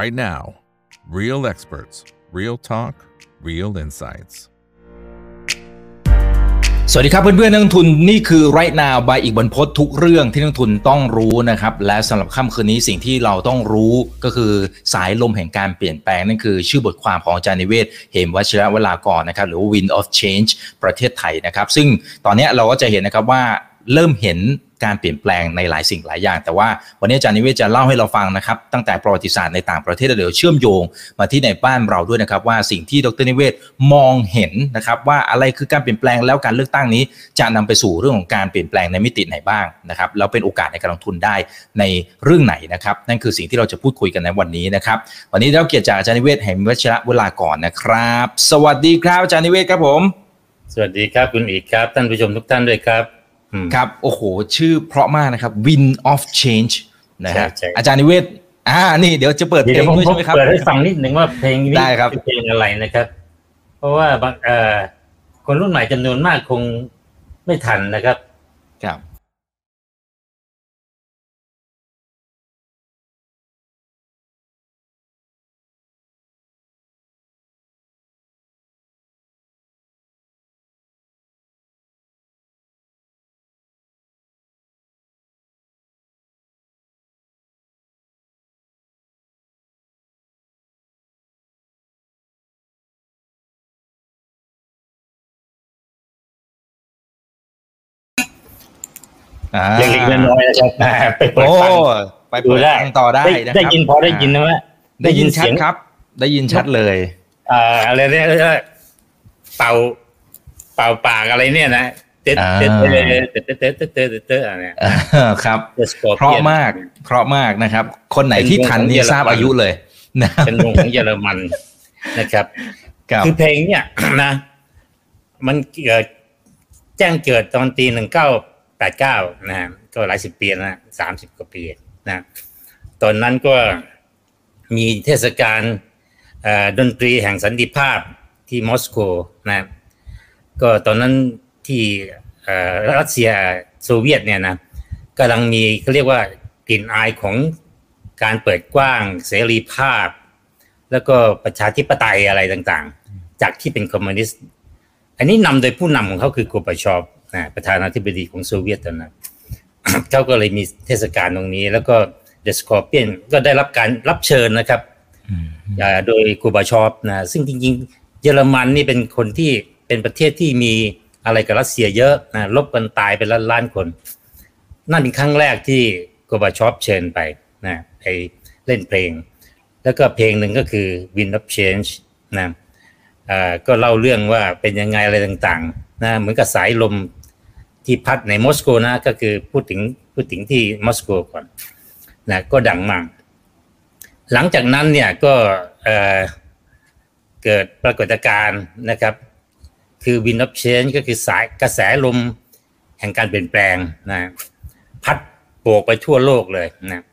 right now. Real experts, real talk, real insights. สวัสดีครับเพื่อนๆนักลงทุนนี่คือ right now บายอีกบรรพททุกเรื่องที่นักลงทุนต้องรู้นะครับ และสำหรับค่ำคืนนี้สิ่งที่เราต้องรู้ก็คือสายลมแห่งการเปลี่ยนแปลง นั่นคือชื่อบทความของอาจารย์นิเวศเหมวัชระเวลากรนะครับ หรือว่า Wind of Change ประเทศไทยนะครับ ซึ่งตอนนี้เราก็จะเห็นนะครับว่าเริ่มเห็น การเปลี่ยนแปลงในหลายสิ่งหลายอย่าง แต่ว่าวันนี้อาจารย์นิเวศจะเล่าให้เราฟังนะครับ ตั้งแต่ประวัติศาสตร์ในต่างประเทศเดี๋ยวเชื่อมโยง มาที่ในบ้านเราด้วยนะครับ ว่าสิ่งที่ดรนิเวศมองเห็นนะครับ ว่าอะไรคือการเปลี่ยนแปลงแล้วการเลือกตั้งนี้ จะนำไปสู่เรื่องของการเปลี่ยนแปลงในมิติไหนบ้างนะครับแล้วเป็นโอกาสในการลงทุนได้ในเรื่องไหนนะครับ นั่นคือสิ่งที่เราจะพูดคุยกันในวันนี้นะครับ วันนี้เราเกียรติจากอาจารย์นิเวศแห่งวัชระเวลาก่อนนะครับ สวัสดีครับอาจารย์นิเวศครับผม สวัสดีครับคุณอีกครับ ท่านผู้ชมทุกท่านด้วยครับ ครับ โอ้โห ชื่อเพราะมากนะครับ Win of Change นะฮะอาจารย์นิเวศอ่านี่เดี๋ยวจะเปิดเพลงด้วยใช่ไหมครับเปิดให้ฟังนิดหนึ่งว่าเพลงนี้ได้ครับเพลงอะไรนะครับ เพราะว่าบางเอ่อคนรุ่นใหม่จำนวนมากคงไม่ทันนะครับ ครับ เล็กๆน้อยๆนะครับไปเปิดฟังไปเปิดฟังต่อได้ได้ยินพอได้ยินนะว่าได้ยินชัดครับ ได้ยินชัดเลยอ่าอะไรเนี่ยเป่าเป่าปากอะไรเนี่ยนะเต๊ะเต๊ะเต๊ะเต๊ะเต๊ะเต๊ะเต๊ะเต๊ะอะไรครับเพราะมากเพราะมากนะครับ คนไหนที่ทันนี่ทราบอายุเลยนะเป็นวงของเยอรมันนะครับคือเพลงเนี่ยนะ มันเกิดแจ้งเกิดตอนตีหนึ่งเก้า แปดเก้านะฮะก็หลายสิบปีนะสามสิบกว่าปีนะตอนนั้นก็มีเทศกาลดนตรีแห่งสันติภาพที่มอสโกนะก็ตอนนั้นที่รัสเซียโซเวียตเนี่ยนะกำลังมีเขาเรียกว่ากลิ่นอายของการเปิดกว้างเสรีภาพ แล้วก็ประชาธิปไตยอะไรต่างๆ จากที่เป็นคอมมิวนิสต์ อันนี้นำโดยผู้นำของเขาคือกอร์บาชอฟ นะประธานาธิบดีของโซเวียตตอนนั้นเขาก็เลยมีเทศกาลตรงนี้ แล้วก็ The Scorpions ก็ได้รับการรับเชิญนะครับโดยกอร์บาชอฟนะซึ่งจริง ๆ เยอรมันนี่เป็นคนที่เป็นประเทศที่มีอะไรกับรัสเซียเยอะนะรบกันตายเป็นล้านล้านคน นั่นเป็นครั้งแรกที่กูบาชอฟเชิญไปนะไปเล่นเพลง แล้วก็เพลงหนึ่งก็คือ Wind of Change นะก็เล่าเรื่องว่าเป็นยังไงอะไรต่างๆนะเหมือนกับสายลม ที่พัดในมอสโกนะก็คือพูดถึงพูดถึงที่มอสโกก่อนนะก็ดังมาก หลังจากนั้นเนี่ยก็เกิดปรากฏการณ์นะครับ คือ wind of change ก็คือสายกระแสลมแห่งการเปลี่ยนแปลงนะพัดโบกไปทั่วโลกเลยนะ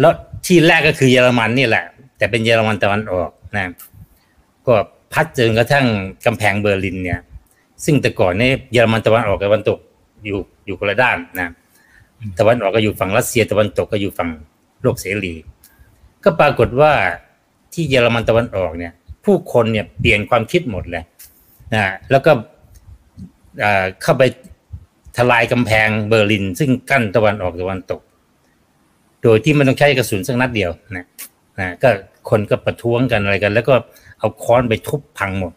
แล้วที่แรกก็คือเยอรมันนี่แหละ แต่เป็นเยอรมันตะวันออกนะก็พัดจนกระทั่งกำแพงเบอร์ลินเนี่ย ซึ่งแต่ก่อนเนี่ยเยอรมันตะวันออกกับตะวันตกอยู่อยู่คนละด้านนะตะวันออกก็อยู่ฝั่งรัสเซียตะวันตกก็อยู่ฝั่งโลกเสรี ก็ปรากฏว่าที่เยอรมันตะวันออกเนี่ย ผู้คนเนี่ยเปลี่ยนความคิดหมดเลยนะแล้วก็เข้าไปทลายกำแพงเบอร์ลิน ซึ่งกั้นตะวันออกตะวันตก โดยที่มันต้องใช้กระสุนสักนัดเดียวนะนะก็คนก็ประท้วงกันอะไรกัน แล้วก็เอาค้อนไปทุบพังหมด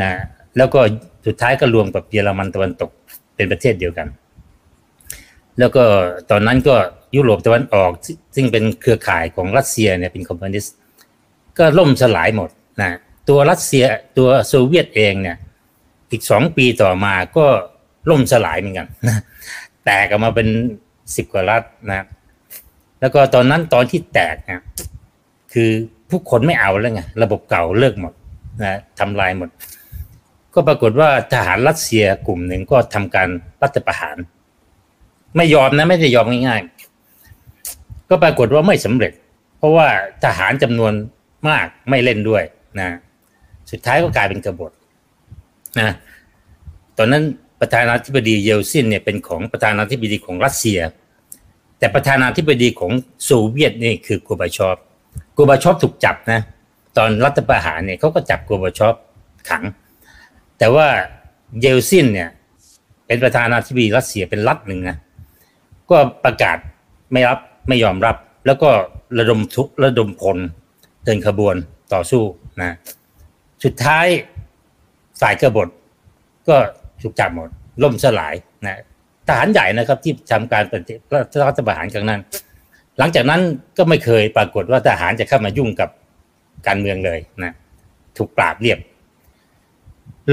นะ แล้วก็สุดท้ายก็รวมกับเยอรมันตะวันตกเป็นประเทศเดียวกัน แล้วก็ตอนนั้นก็ยุโรปตะวันออกซึ่งเป็นเครือข่ายของรัสเซียเนี่ยเป็นคอมมิวนิสต์ก็ล่มสลายหมดนะตัวรัสเซียตัวโซเวียตเองเนี่ยอีกสองปีต่อมาก็ล่มสลายเหมือนกันแตกออกมาเป็นสิบกว่ารัฐนะแล้วก็ตอนนั้นตอนที่แตกนี่ยคือผู้คนไม่เอาแล้วไงระบบเก่าเลิกหมดนะทำลายหมด ก็ปรากฏว่าทหารรัสเซียกลุ่มหนึ่งก็ทำการรัฐประหาร ไม่ยอมนะไม่ได้ยอมง่ายๆ ก็ปรากฏว่าไม่สำเร็จ เพราะว่าทหารจำนวนมากไม่เล่นด้วยนะสุดท้ายก็กลายเป็นกบฏนะตอนนั้นประธานาธิบดีเยลซินเนี่ยเป็นของประธานาธิบดีของรัสเซีย แต่ประธานาธิบดีของโซเวียตนี่คือโกบาชอฟกูบาชอปถูกจับนะตอนรัฐประหารเนี่ยเขาก็จับกูบาชอปขัง แต่ว่าเยลซินเนี่ยเป็นประธานาธิบดีรัสเซียเป็นรัฐหนึ่งนะก็ประกาศไม่รับไม่ยอมรับ แล้วก็ระดมทุกระดมพลเดินขบวนต่อสู้นะสุดท้ายฝ่ายกบฏก็ถูกจับหมด ล่มสลายนะทหารใหญ่นะครับที่ทำการปฏิรัฐประหารครั้งนั้น หลังจากนั้นก็ไม่เคยปรากฏว่าทหารจะเข้ามายุ่งกับการเมืองเลยนะถูกปราบเรียบ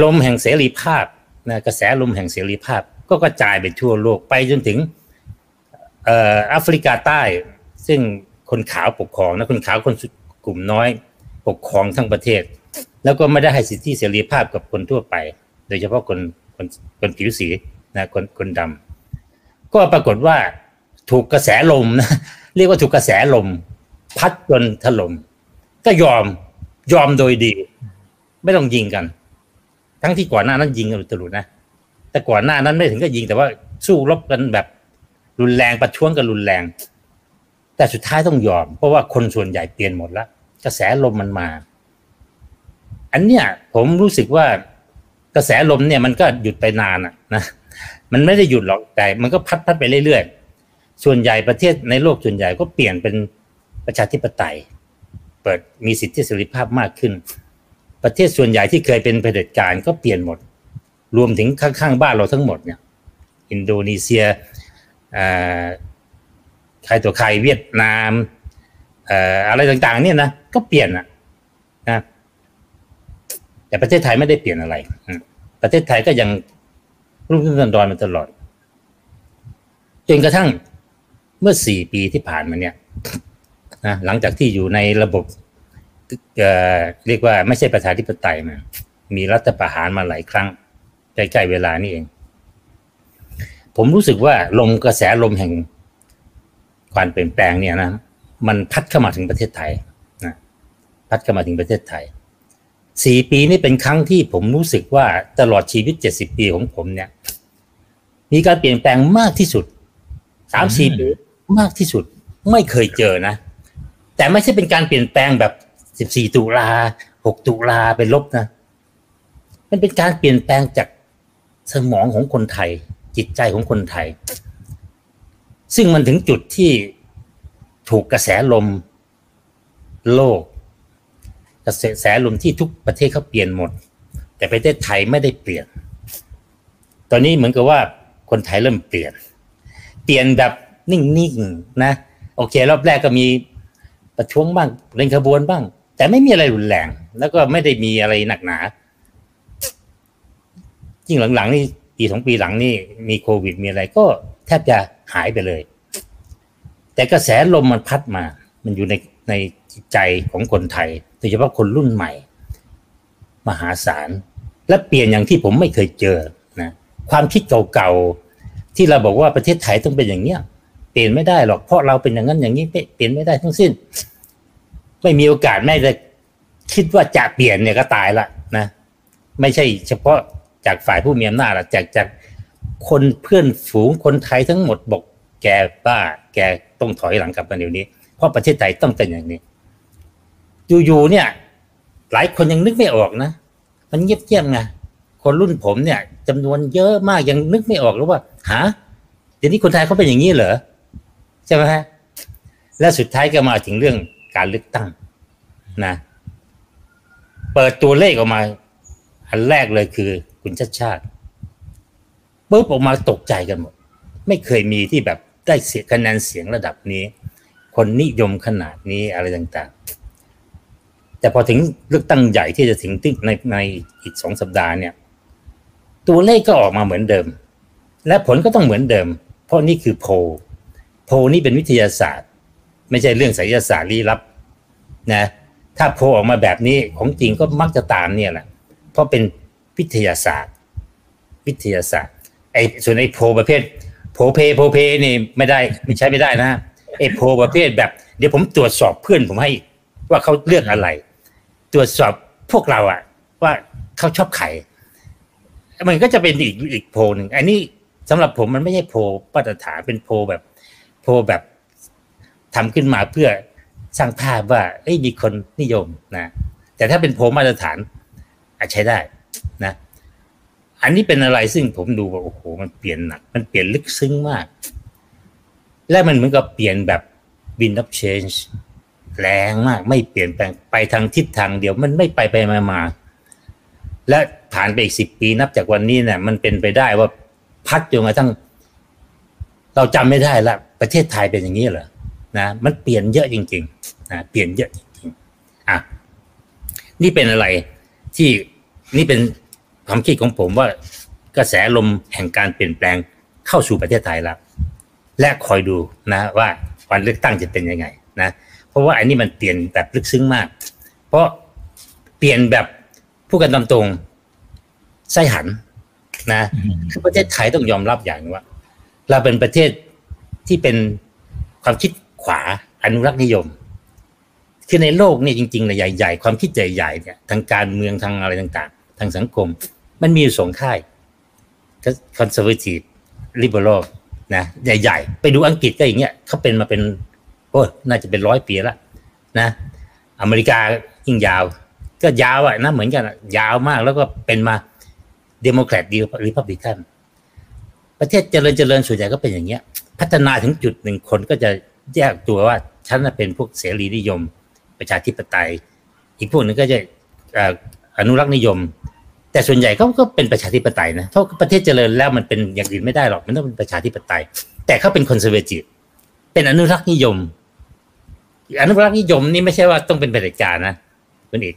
ลมแห่งเสรีภาพนะกระแสลมแห่งเสรีภาพ ก็กระจายไปทั่วโลกไปจนถึงเอ่อแอฟริกาใต้ ซึ่งคนขาวปกครองนะคนขาวคนกลุ่มน้อย ปกครองทั้งประเทศ แล้วก็ไม่ได้ให้สิทธิเสรีภาพกับคนทั่วไป โดยเฉพาะคนคนคนผิวสีนะคนคนดำก็ปรากฏว่าถูกกระแสลมนะเรียกว่าถูกกระแสลม พัดจนถล่มก็ยอมยอมโดยดี ไม่ต้องยิงกัน ทั้งที่ก่อนหน้านั้นยิงกันตลุดนะแต่ก่อนหน้านั้นไม่ถึงก็ยิงแต่ว่าสู้รบกันแบบรุนแรงประท้วงกันรุนแรง แต่สุดท้ายต้องยอม เพราะว่าคนส่วนใหญ่เปลี่ยนหมดแล้วกระแสลมมันมา อันเนี้ยผมรู้สึกว่ากระแสลมเนี่ยมันก็หยุดไปนานอะนะมันไม่ได้หยุดหรอกแต่มันก็พัดพัดไปเรื่อยๆส่วนใหญ่ประเทศในโลกส่วนใหญ่ก็เปลี่ยนเป็นประชาธิปไตย เปิดมีสิทธิเสรีภาพมากขึ้น ประเทศส่วนใหญ่ที่เคยเป็นเผด็จการก็เปลี่ยนหมด รวมถึงข้างๆบ้านเราทั้งหมดเนี่ย อินโดนีเซียใครตัวใครเวียดนามอะไรต่างๆ เนี่ยนะก็เปลี่ยนอะนะแต่ประเทศไทยไม่ได้เปลี่ยนอะไร ประเทศไทยก็ยังรุ่งเรืองดอนมาตลอดจนกระทั่งเมื่อสี่ปีที่ผ่านมาเนี่ยนะหลังจากที่อยู่ในระบบ เเรียกว่าไม่ใช่ประชาธิปไตยมา มีรัฐประหารมาหลายครั้งใกล้ๆเวลานี่เอง ผมรู้สึกว่าลมกระแสลมแห่งการเปลี่ยนแปลงเนี่ยนะมันพัดเข้ามาถึงประเทศไทยนะพัดเข้ามาถึงประเทศไทยสี่ปีนี้เป็นครั้งที่ผมรู้สึกว่าตลอดชีวิตเจ็ดสิบปีของผมเนี่ย มีการเปลี่ยนแปลงมากที่สุดสามสี่ปีมากที่สุด ไม่เคยเจอนะ แต่ไม่ใช่เป็นการเปลี่ยนแปลงแบบ สิบสี่ตุลาหกตุลาเป็นลบนะ มันเป็นการเปลี่ยนแปลงจากสมองของคนไทย จิตใจของคนไทย ซึ่งมันถึงจุดที่ถูกกระแสลมโลก กระแสลมที่ทุกประเทศเขาเปลี่ยนหมด แต่ประเทศไทยไม่ได้เปลี่ยน ตอนนี้เหมือนกับว่าคนไทยเริ่มเปลี่ยน เปลี่ยนแบบนิ่งๆนะโอเค รอบแรกก็มีประท้วงบ้างเล่นขบวนบ้าง แต่ไม่มีอะไรรุนแรง แล้วก็ไม่ได้มีอะไรหนักหนายิ่งหลังๆนี่ปีสองปีหลังนี่มีโควิดมีอะไรก็แทบจะหายไปเลย แต่กระแสลมมันพัดมา มันอยู่ในในจิตใจของคนไทยโดยเฉพาะคนรุ่นใหม่ มหาศาล และเปลี่ยนอย่างที่ผมไม่เคยเจอนะความคิดเก่าๆ ที่เราบอกว่าประเทศไทยต้องเป็นอย่างเนี้ย เปลี่ยนไม่ได้หรอกเพราะเราเป็นอย่างนั้นอย่างนี้เปลี่ยนไม่ได้ทั้งสิ้น ไม่มีโอกาสแม้จะคิดว่าจะเปลี่ยนเนี่ยก็ตายละนะไม่ใช่เฉพาะจากฝ่ายผู้มีอำนาจจากจากคนเพื่อนฝูงคนไทยทั้งหมดบอกแกบ้าแกต้องถอยหลังกลับมาเดี๋ยวนี้ เพราะประเทศไทยต้องเป็นอย่างนี้อยู่ๆเนี่ย หลายคนยังนึกไม่ออกนะมันเงียบๆไงคนรุ่นผมเนี่ยจำนวนเยอะมากยังนึกไม่ออกหรือว่าหาเดี๋ยวนี้คนไทยเขาเป็นอย่างนี้เหรอใช่ไหมฮะและสุดท้ายก็มาถึงเรื่อง การเลือกตั้งนะ เปิดตัวเลขออกมา อันแรกเลยคือคุณชาติชาติปุ๊บออกมาตกใจกันหมด ไม่เคยมีที่แบบได้เสียคะแนนเสียงระดับนี้ คนนิยมขนาดนี้อะไรต่างๆ แต่พอถึงเลือกตั้งใหญ่ที่จะถึงที่ในในอีกสองสัปดาห์เนี่ย ตัวเลขก็ออกมาเหมือนเดิม และผลก็ต้องเหมือนเดิม เพราะนี่คือโพโพนี่เป็นวิทยาศาสตร์ ไม่ใช่เรื่องไสยศาสตร์ลี้ลับนะถ้าโพออกมาแบบนี้ของจริงก็มักจะตามเนี่ยแหละเพราะเป็นวิทยาศาสตร์ วิทยาศาสตร์ไอ้ส่วนไอ้โพประเภทโพเพโพเพนี่ไม่ได้ไม่ใช่ไม่ได้นะเอโพประเภทแบบ เดี๋ยวผมตรวจสอบเพื่อนผมให้ว่าเขาเลือกอะไร ตรวจสอบพวกเราอะว่าเขาชอบใครมันก็จะเป็นอีกอีกโพหนึ่งอันนี้สำหรับผมมันไม่ใช่โพมาตรฐานเป็นโพแบบ โพแบบ ทำขึ้นมาเพื่อสร้างภาพว่าเอ้ยมีคนนิยมนะแต่ถ้าเป็นโพลมาตรฐานอาจใช้ได้นะ อันนี้เป็นอะไรซึ่งผมดูว่าโอ้โหมันเปลี่ยนหนัก มันเปลี่ยนลึกซึ้งมาก และมันเหมือนกับเปลี่ยนแบบ wind of change แรงมาก ไม่เปลี่ยนแปลงไปทางทิศทางเดียวมันไม่ไปไปมามา และผ่านไปอีกสิบปีนับจากวันนี้เนี่ยมันเป็นไปได้ว่าพัดจนกระทั่ง เราจำไม่ได้ละประเทศไทยเป็นอย่างนี้เหรอ นะมันเปลี่ยนเยอะจริงๆนะเปลี่ยนเยอะจริงๆอะนี่เป็นอะไรที่นี่เป็นความคิดของผมว่ากระแสลมแห่งการเปลี่ยนแปลงเข้าสู่ประเทศไทยแล้ว และคอยดูนะว่าวันเลือกตั้งจะเป็นยังไงนะเพราะว่าอันนี้มันเปลี่ยนแบบลึกซึ้งมาก เพราะเปลี่ยนแบบพูดกันตามตรงซ้ายหันนะคือประเทศไทยต้องยอมรับอย่างว่า เราเป็นประเทศที่เป็นความคิด ขวาอนุรักษ์นิยม คือในโลกเนี่ยจริงๆเนี่ยใหญ่ ๆ ความคิดใหญ่ๆเนี่ยทางการเมืองทางอะไรต่างๆ ทางสังคม มันมีอยู่สองค่าย conservative liberal นะใหญ่ๆ ไปดูอังกฤษก็อย่างเงี้ยเขาเป็นมาเป็นโอ้น่าจะเป็นร้อยปีแล้วนะ อเมริกายิ่งยาว ก็ยาวอะนะเหมือนกันยาวมากแล้วก็เป็นมาเดโมแครตดีหริพับลิกันประเทศเจริญเจริญส่วนใหญ่ก็เป็นอย่างเงี้ย พัฒนาถึงจุดหนึ่งคนก็จะ แยกตัวว่าฉันเป็นพวกเสรีนิยม ประชาธิปไตย อีกพวกนึงก็จะอนุรักษ์นิยม แต่ส่วนใหญ่เขาก็เป็นประชาธิปไตยนะเพราะประเทศเจริญแล้วมันเป็นอย่างอื่นไม่ได้หรอกมันต้องเป็นประชาธิปไตย แต่เขาเป็นคอนเซอร์เวทีฟเป็นอนุรักษ์นิยม อนุรักษ์นิยมนี่ไม่ใช่ว่าต้องเป็นเผด็จการนะคุณเอก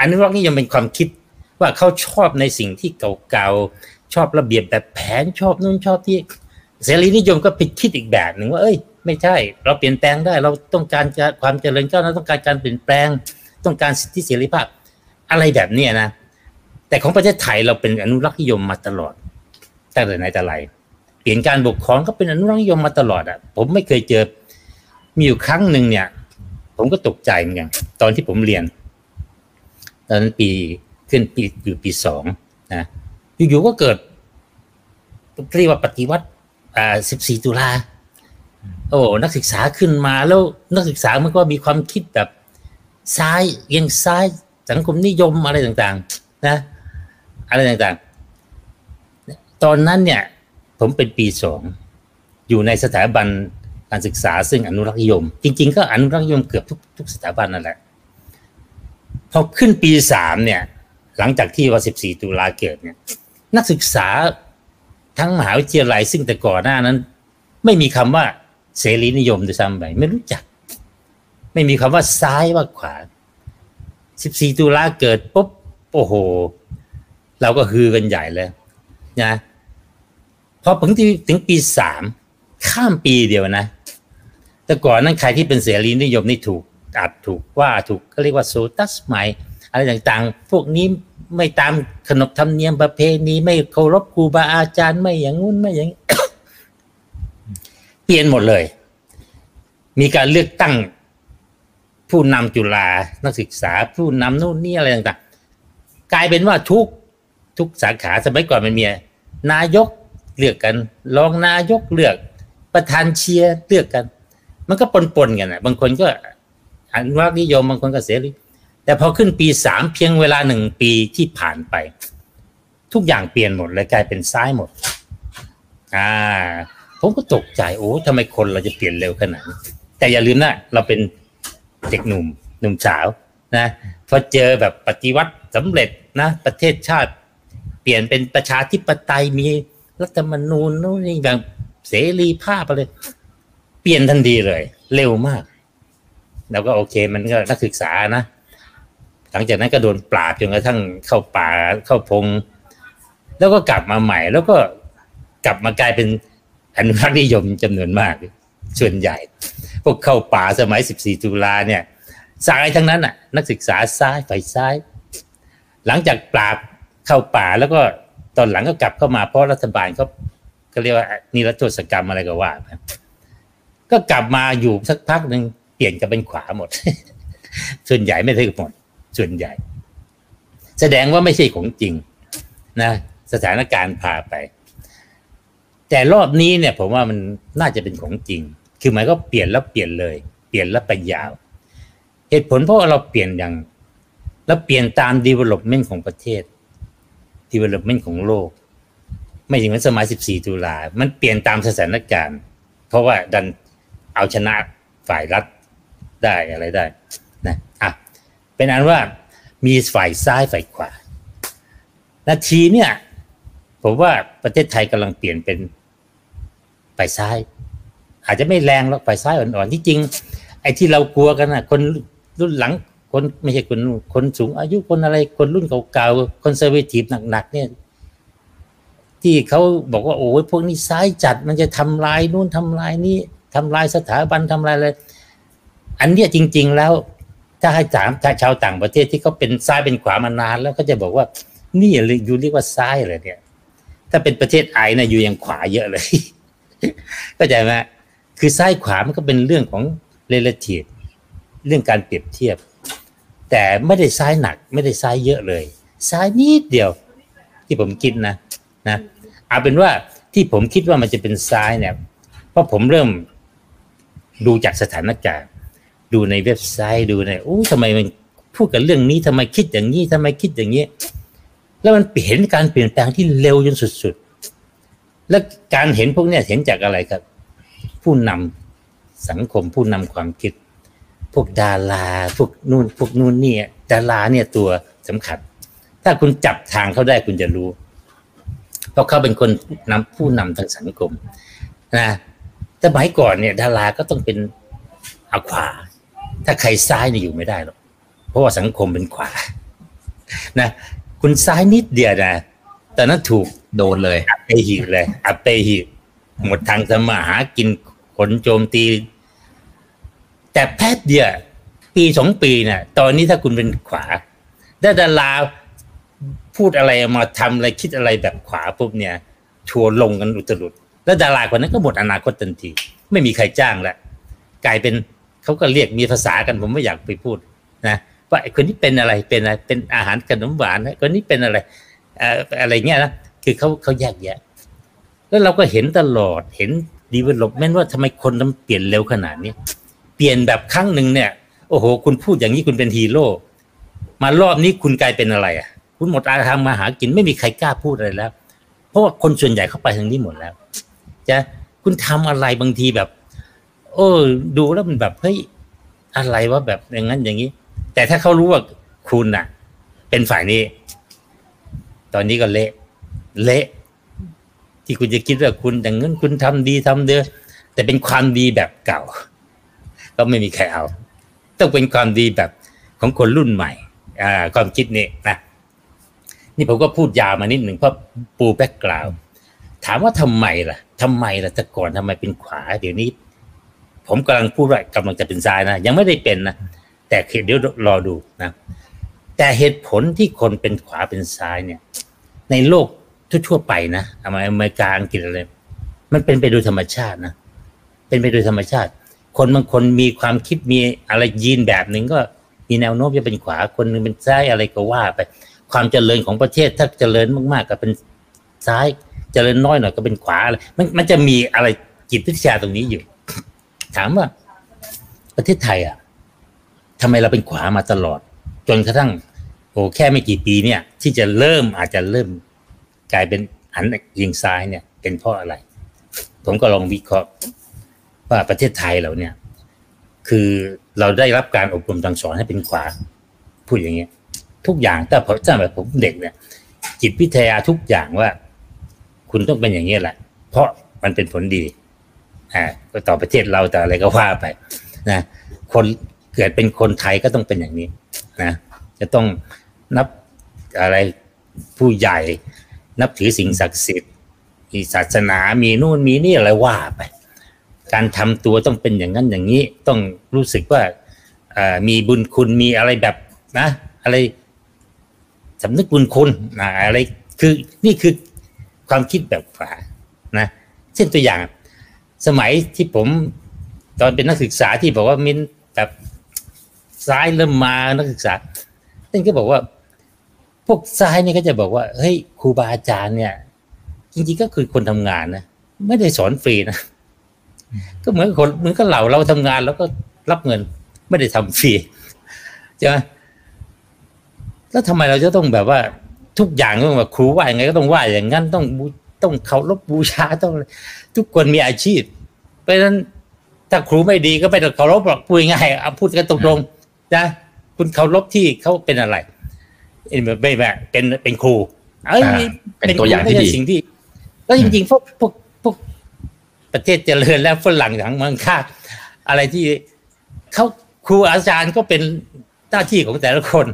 อนุรักษ์นิยมเป็นความคิดว่าเขาชอบในสิ่งที่เก่าๆชอบระเบียบแบบแผนชอบนู่นชอบที่เสรีนิยมก็ไปคิดอีกแบบหนึ่งว่าเอ้ย ไม่ใช่ เราเปลี่ยนแปลงได้ เราต้องการความเจริญก้าวหน้าต้องการการเปลี่ยนแปลง ต้องการสิทธิเสรีภาพ อะไรแบบนี้นะ แต่ของประเทศไทยเราเป็นอนุรักษ์นิยมมาตลอดตั้งแต่ไหนแต่ไรเปลี่ยนการปกครองก็เป็นอนุรักษ์นิยมมาตลอดอะ ผมไม่เคยเจอ มีอยู่ครั้งหนึ่งเนี่ย ผมก็ตกใจเหมือนกันตอนที่ผมเรียน ตอนนั้นปีขึ้นปีอยู่ปีสองนะอยู่ๆก็เกิดเรียกว่าปฏิวัติอ่าสิบสี่ตุลา โอ้นักศึกษาขึ้นมาแล้วนักศึกษามันก็มีความคิดแบบซ้ายเอียงซ้ายสังคมนิยมอะไรต่างๆ นะ อะไรต่างๆ ตอนนั้นเนี่ย ผมเป็นปีสองอยู่ในสถาบันการศึกษาซึ่งอนุรักษ์นิยม จริง ๆ ก็อนุรักษ์นิยมเกือบทุกทุกสถาบันนั่นแหละพอขึ้นปีสามเนี่ย หลังจากที่ว่าสิบสี่ตุลาเกิดเนี่ย นักศึกษาทั้งมหาวิทยาลัยซึ่งแต่ก่อนหน้านั้น ไม่มีคำว่า เสรีนิยมด้วยซ้ำไปไม่รู้จัก ไม่มีคำว่าซ้ายว่าขวาสิบสี่ตุลาเกิดปุ๊บโอ้โห เราก็ฮือกันใหญ่เลยนะพอถึงที่ถึงปีสามข้ามปีเดียวนะ แต่ก่อนนั้นใครที่เป็นเสรีนิยมนี่ถูกอัดถูกว่าถูกก็เรียกว่าโซตัสใหม่อะไรต่างๆ พวกนี้ไม่ตามขนบธรรมเนียมประเพณีไม่เคารพครูบาอาจารย์ไม่อย่างงู้นไม่อย่าง ลี่ยนหมดเลย มีการเลือกตั้งผู้นำจุฬานักศึกษาผู้นำนู่นนี่อะไรต่างๆ กลายเป็นว่าทุกทุกสาขาสมัยก่อนมันมีนายกเลือกกันรองนายกเลือก ประธานเชียร์เลือกกัน มันก็ปนๆกันนะบางคนก็อนุรักษ์นิยมบางคนก็เสรีแต่พอขึ้นปีสามเพียงเวลาหนึ่งปีที่ผ่านไป ทุกอย่างเปลี่ยนหมดเลยกลายเป็นซ้ายหมด อ่า ผมก็ตกใจโอ้ทำไมคนเราจะเปลี่ยนเร็วขนาดนี้แต่อย่าลืมนะเราเป็นเด็กหนุ่มหนุ่มสาวนะพอเจอแบบปฏิวัติสำเร็จนะ ประเทศชาติ เปลี่ยนเป็นประชาธิปไตยมีรัฐธรรมนูญนู่นนี่แบบเสรีภาพอะไรเปลี่ยนทันทีเลย เร็วมากแล้วก็โอเค มันก็นักศึกษานะหลังจากนั้นก็โดนปราบจนกระทั่งเข้าป่าเข้าพง แล้วก็กลับมาใหม่ แล้วก็กลับมากลายเป็น อนุรักษ์นิยมจำนวนมาก ส่วนใหญ่ พวกเข้าป่าสมัย 14 ตุลาเนี่ยสายทั้งนั้นอะ นักศึกษาซ้ายฝ่ายซ้าย หลังจากปราบเข้าป่าแล้วก็ตอนหลังก็กลับเข้ามาเพราะรัฐบาลเขาก็เรียกว่านิรโทษกรรมอะไรก็ว่าก็กลับมาอยู่สักพักหนึ่งเปลี่ยนจะเป็นขวาหมด ส่วนใหญ่ไม่ใช่หมด ส่วนใหญ่ แสดงว่าไม่ใช่ของจริงนะ สถานการณ์พาไป แต่รอบนี้เนี่ย ผมว่ามันน่าจะเป็นของจริง คือหมายก็เปลี่ยนแล้วเปลี่ยนเลย เปลี่ยนแล้วไปยาว เหตุผลเพราะเราเปลี่ยนอย่างเราเปลี่ยนตาม development ของประเทศ development ของโลก ไม่ถึงมันสมัย 14 ตุลา มันเปลี่ยนตามสถานการณ์ เพราะว่าดันเอาชนะฝ่ายรัฐได้อะไรได้นะอะเป็นอันว่ามีฝ่ายซ้ายฝ่ายขวา นาทีเนี่ย ผมว่าประเทศไทยกำลังเปลี่ยนเป็น ฝ่ายซ้าย อาจจะไม่แรงหรอกฝ่ายซ้ายอ่อนๆที่จริง ไอ้ที่เรากลัวกันนะคนรุ่นหลังคนไม่ใช่คนคนสูง อายุคนอะไรคนรุ่นเก่าๆคนเซอร์เวทีฟหนักๆเนี่ย ที่เขาบอกว่าโอ้ยพวกนี้ซ้ายจัดมันจะทำลายนู่นทำลายนี่ทำลายสถาบันทำลายอะไรอันเนี้ยจริง ๆ แล้ว ถ้าให้ถามชาวต่างประเทศที่เขาเป็นซ้ายเป็นขวามานาน แล้วก็จะบอกว่า นี่อยู่เรียกว่าซ้ายเลยเนี่ย ถ้าเป็นประเทศไอนะอยู่ยังขวาเยอะเลย เข้าใจไหมคือซ้ายขวามันก็เป็นเรื่องของ relative เรื่องการเปรียบเทียบ แต่ไม่ได้ซ้ายหนัก ไม่ได้ซ้ายเยอะเลย ซ้ายนิดเดียว ที่ผมคิดนะนะเอาเป็นว่าที่ผมคิดว่ามันจะเป็นซ้ายเนี่ยเพราะผมเริ่มดูจากสถานการณ์ดูในเว็บไซต์ดูในโอ้ทำไมมันพูดกันเรื่องนี้ทำไมคิดอย่างนี้ทำไมคิดอย่างนี้ แล้วมันเห็นการเปลี่ยนแปลงที่เร็วจนสุด และการเห็นพวกนี้เห็นจากอะไรครับ ผู้นำสังคมผู้นำความคิด พวกดาราพวกนู่นพวกนู่นนี่ดาราเนี่ยตัวสำคัญ ถ้าคุณจับทางเขาได้คุณจะรู้ เพราะเขาเป็นคนนำผู้นำทางสังคมนะแต่สมัยก่อนเนี่ยดาราก็ต้องเป็นเอาขวา ถ้าใครซ้ายเนี่ยอยู่ไม่ได้หรอกเพราะว่าสังคมเป็นขวานะคุณซ้ายนิดเดียวนะ แต่นั้นถูกโดนเลย อัเปหิเลย อัเปหิหมดทางสมาหากินขนโจมตี แต่แป๊บเดียวปีสองปีเนี่ยตอนนี้ถ้าคุณเป็นขวาถ้าดาราพูดอะไรมาทำอะไรคิดอะไรแบบขวาปุ๊บเนี่ยชัวลงกันอุตรุด แล้วดาราคนนั้นก็หมดอนาคตทันที ไม่มีใครจ้างแล้วกลายเป็นเขาก็เรียกมีภาษากันผมไม่อยากไปพูดนะว่าไอ้คนนี้เป็นอะไรเป็นอะไรเป็นอาหารขนมหวานคนนี้เป็นอะไร อะไรเงี้ยนะคือเขาเขาแยกแยะ แล้วเราก็เห็นตลอดเห็น development ว่าทำไมคนมันเปลี่ยนเร็วขนาดนี้ เปลี่ยนแบบครั้งหนึ่งเนี่ย โอ้โห คุณพูดอย่างนี้คุณเป็นฮีโร่มารอบนี้คุณกลายเป็นอะไรอะ คุณหมดอาชีพทำมาหากินไม่มีใครกล้าพูดอะไรแล้ว เพราะว่าคนส่วนใหญ่เข้าไปทางนี้หมดแล้วจะคุณทำอะไรบางทีแบบ โอ้ดูแล้วมันแบบเฮ้ยอะไรวะแบบอย่างนั้นอย่างนี้ แต่ถ้าเขารู้ว่าคุณน่ะ เป็นฝ่ายนี้ ตอนนี้ก็เละเละที่คุณจะคิดว่าคุณอย่างนั้นคุณทำดีทำเด้อแต่เป็นความดีแบบเก่า ก็ไม่มีใครเอา ต้องเป็นความดีแบบของคนรุ่นใหม่ อ่า ความคิดนี้นะนี่ผมก็พูดยาวมานิดหนึ่งเพราะปูแบ็กกราวถามว่าทำไมล่ะทำไมล่ะแต่ก่อนทำไมเป็นขวา เดี๋ยวนี้ ผมกำลังพูดว่ากำลังจะเป็นซ้ายนะยังไม่ได้เป็นนะแต่เดี๋ยวรอดูนะ แต่เหตุผลที่คนเป็นขวาเป็นซ้ายเนี่ย ในโลกทั่วไปนะอเมริกาอังกฤษอะไรมันเป็นไปโดยธรรมชาตินะเป็นไปโดยธรรมชาติ คนบางคนมีความคิดมีอะไรยีนแบบหนึ่งก็มีแนวโน้มจะเป็นขวาคนนึงเป็นซ้ายอะไรก็ว่าไป ความเจริญของประเทศถ้าเจริญมากๆก็เป็นซ้าย เจริญน้อยหน่อยก็เป็นขวาอะไรมันมันจะมีอะไรจิตวิทยาตรงนี้อยู่ ถามว่า ประเทศไทยอะทำไมเราเป็นขวามาตลอด จนกระทั่ง โอ้แค่ไม่กี่ปีเนี่ย ที่จะเริ่มอาจจะเริ่มกลายเป็นหันยิงซ้ายเนี่ย เป็นเพราะอะไร ผมก็ลองวิเคราะห์ว่าประเทศไทยเราเนี่ย คือเราได้รับการอบรมทางสอนให้เป็นขวา พูดอย่างเงี้ย ทุกอย่างแต่พอจำแบบผมเด็กเนี่ย จิตวิทยาทุกอย่างว่า คุณต้องเป็นอย่างนี้แหละ เพราะมันเป็นผลดีอ่าต่อประเทศเราแต่อะไรก็ว่าไป นะ คนเกิดเป็นคนไทยก็ต้องเป็นอย่างนี้ นะจะต้อง นับอะไรผู้ใหญ่ นับถือสิ่งศักดิ์สิทธิ์มีศาสนามีนู่นมีนี่อะไรว่าไป การทำตัวต้องเป็นอย่างนั้นอย่างนี้ ต้องรู้สึกว่ามีบุญคุณมีอะไรแบบนะ อะไรสำนึกบุญคุณนะอะไรคือนี่คือความคิดแบบขวานะเช่นตัวอย่าง สมัยที่ผมตอนเป็นนักศึกษาที่บอกว่ามินแบบซ้ายเริ่มมานักศึกษาท่านก็บอกว่า วกซ้ายเนี่ยก็จะบอกว่าเฮ้ยครูบาอาจารย์เนี่ย จริงๆก็คือคนทำงานนะไม่ได้สอนฟรีนะก็เหมือนคนเหมือนกับเราเราทำงานแล้วก็รับเงิน ไม่ได้ทำฟรีใช่ไหมแล้วทำไมเราจะต้องแบบว่า ทุกอย่างต้องแบบครูว่าอย่างไงก็ต้องว่าอย่างนั้นต้องต้องเคารพบูชาต้อง ทุกคนมีอาชีพ เพราะฉะนั้นถ้าครูไม่ดีก็ไม่ต้องเคารพหรอกพูดง่ายเอาพูดกันตรงๆนะคุณเคารพที่เขาเป็นอะไร ไม่แบบเป็นเป็นครูเอ้ยเป็นตัวอย่างที่ดีสิ่งที่แล้วจริงๆพวกพวกพวกประเทศเจริญแล้วฝรั่งทางเมืองค่าอะไรที่เขาครูอาจารย์ก็เป็นหน้าที่ของแต่ละคน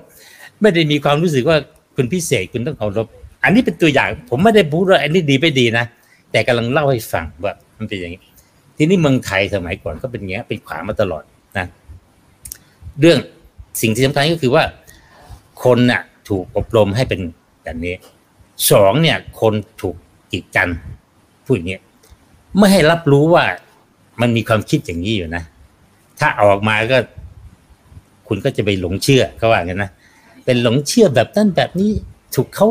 ไม่ได้มีความรู้สึกว่าคุณพิเศษคุณต้องเคารพอันนี้เป็นตัวอย่าง ผมไม่ได้พูดว่าอันนี้ดีไม่ดีนะแต่กำลังเล่าให้ฟังว่ามันเป็นอย่างนี้ ทีนี้เมืองไทยสมัยก่อนก็เป็นอย่างนี้เป็นขวางมาตลอดนะ เรื่องสิ่งที่สำคัญก็คือว่าคนน่ะ ถูกอบรมให้เป็นแบบนี้สองเนี่ย คนถูกกีดกันพูดอย่างนี้ไม่ให้รับรู้ว่ามันมีความคิดอย่างนี้อยู่นะ ถ้าออกมาก็ คุณก็จะไปหลงเชื่อเขาว่ากันนะเป็นหลงเชื่อแบบนั้นแบบนี้ ถูกเขา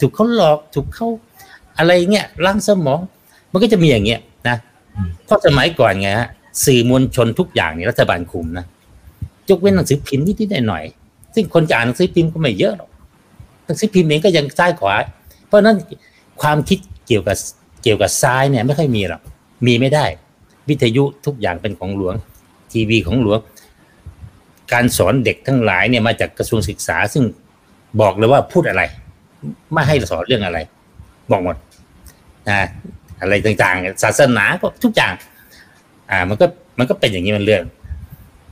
ถูกเขาหลอก ถูกเขาอะไรเงี้ยล้างสมอง มันก็จะมีอย่างเงี้ยนะเพราะสมัยก่อนไงฮะสื่อมวลชนทุกอย่างเนี่ยรัฐบาลคุมนะยกเว้นหนังสือพิมพ์นิดๆหน่อยๆซึ่งคนจะอ่านหนังสือพิมพ์ก็ไม่เยอะหรอก นังสือพิมพ์เองก็ยังซ้ายขวา เพราะนั้นความคิดเกี่ยวกับเกี่ยวกับซ้ายเนี่ยไม่ค่อยมีหรอกมีไม่ได้ วิทยุทุกอย่างเป็นของหลวง ทีวีของหลวง การสอนเด็กทั้งหลายเนี่ยมาจากกระทรวงศึกษา ซึ่งบอกเลยว่าพูดอะไร ไม่ให้สอนเรื่องอะไร บอกหมดนะอะไรต่างๆ ศาสนาก็ทุกอย่าง อ่า มันก็มันก็เป็นอย่างนี้มันเรื่อง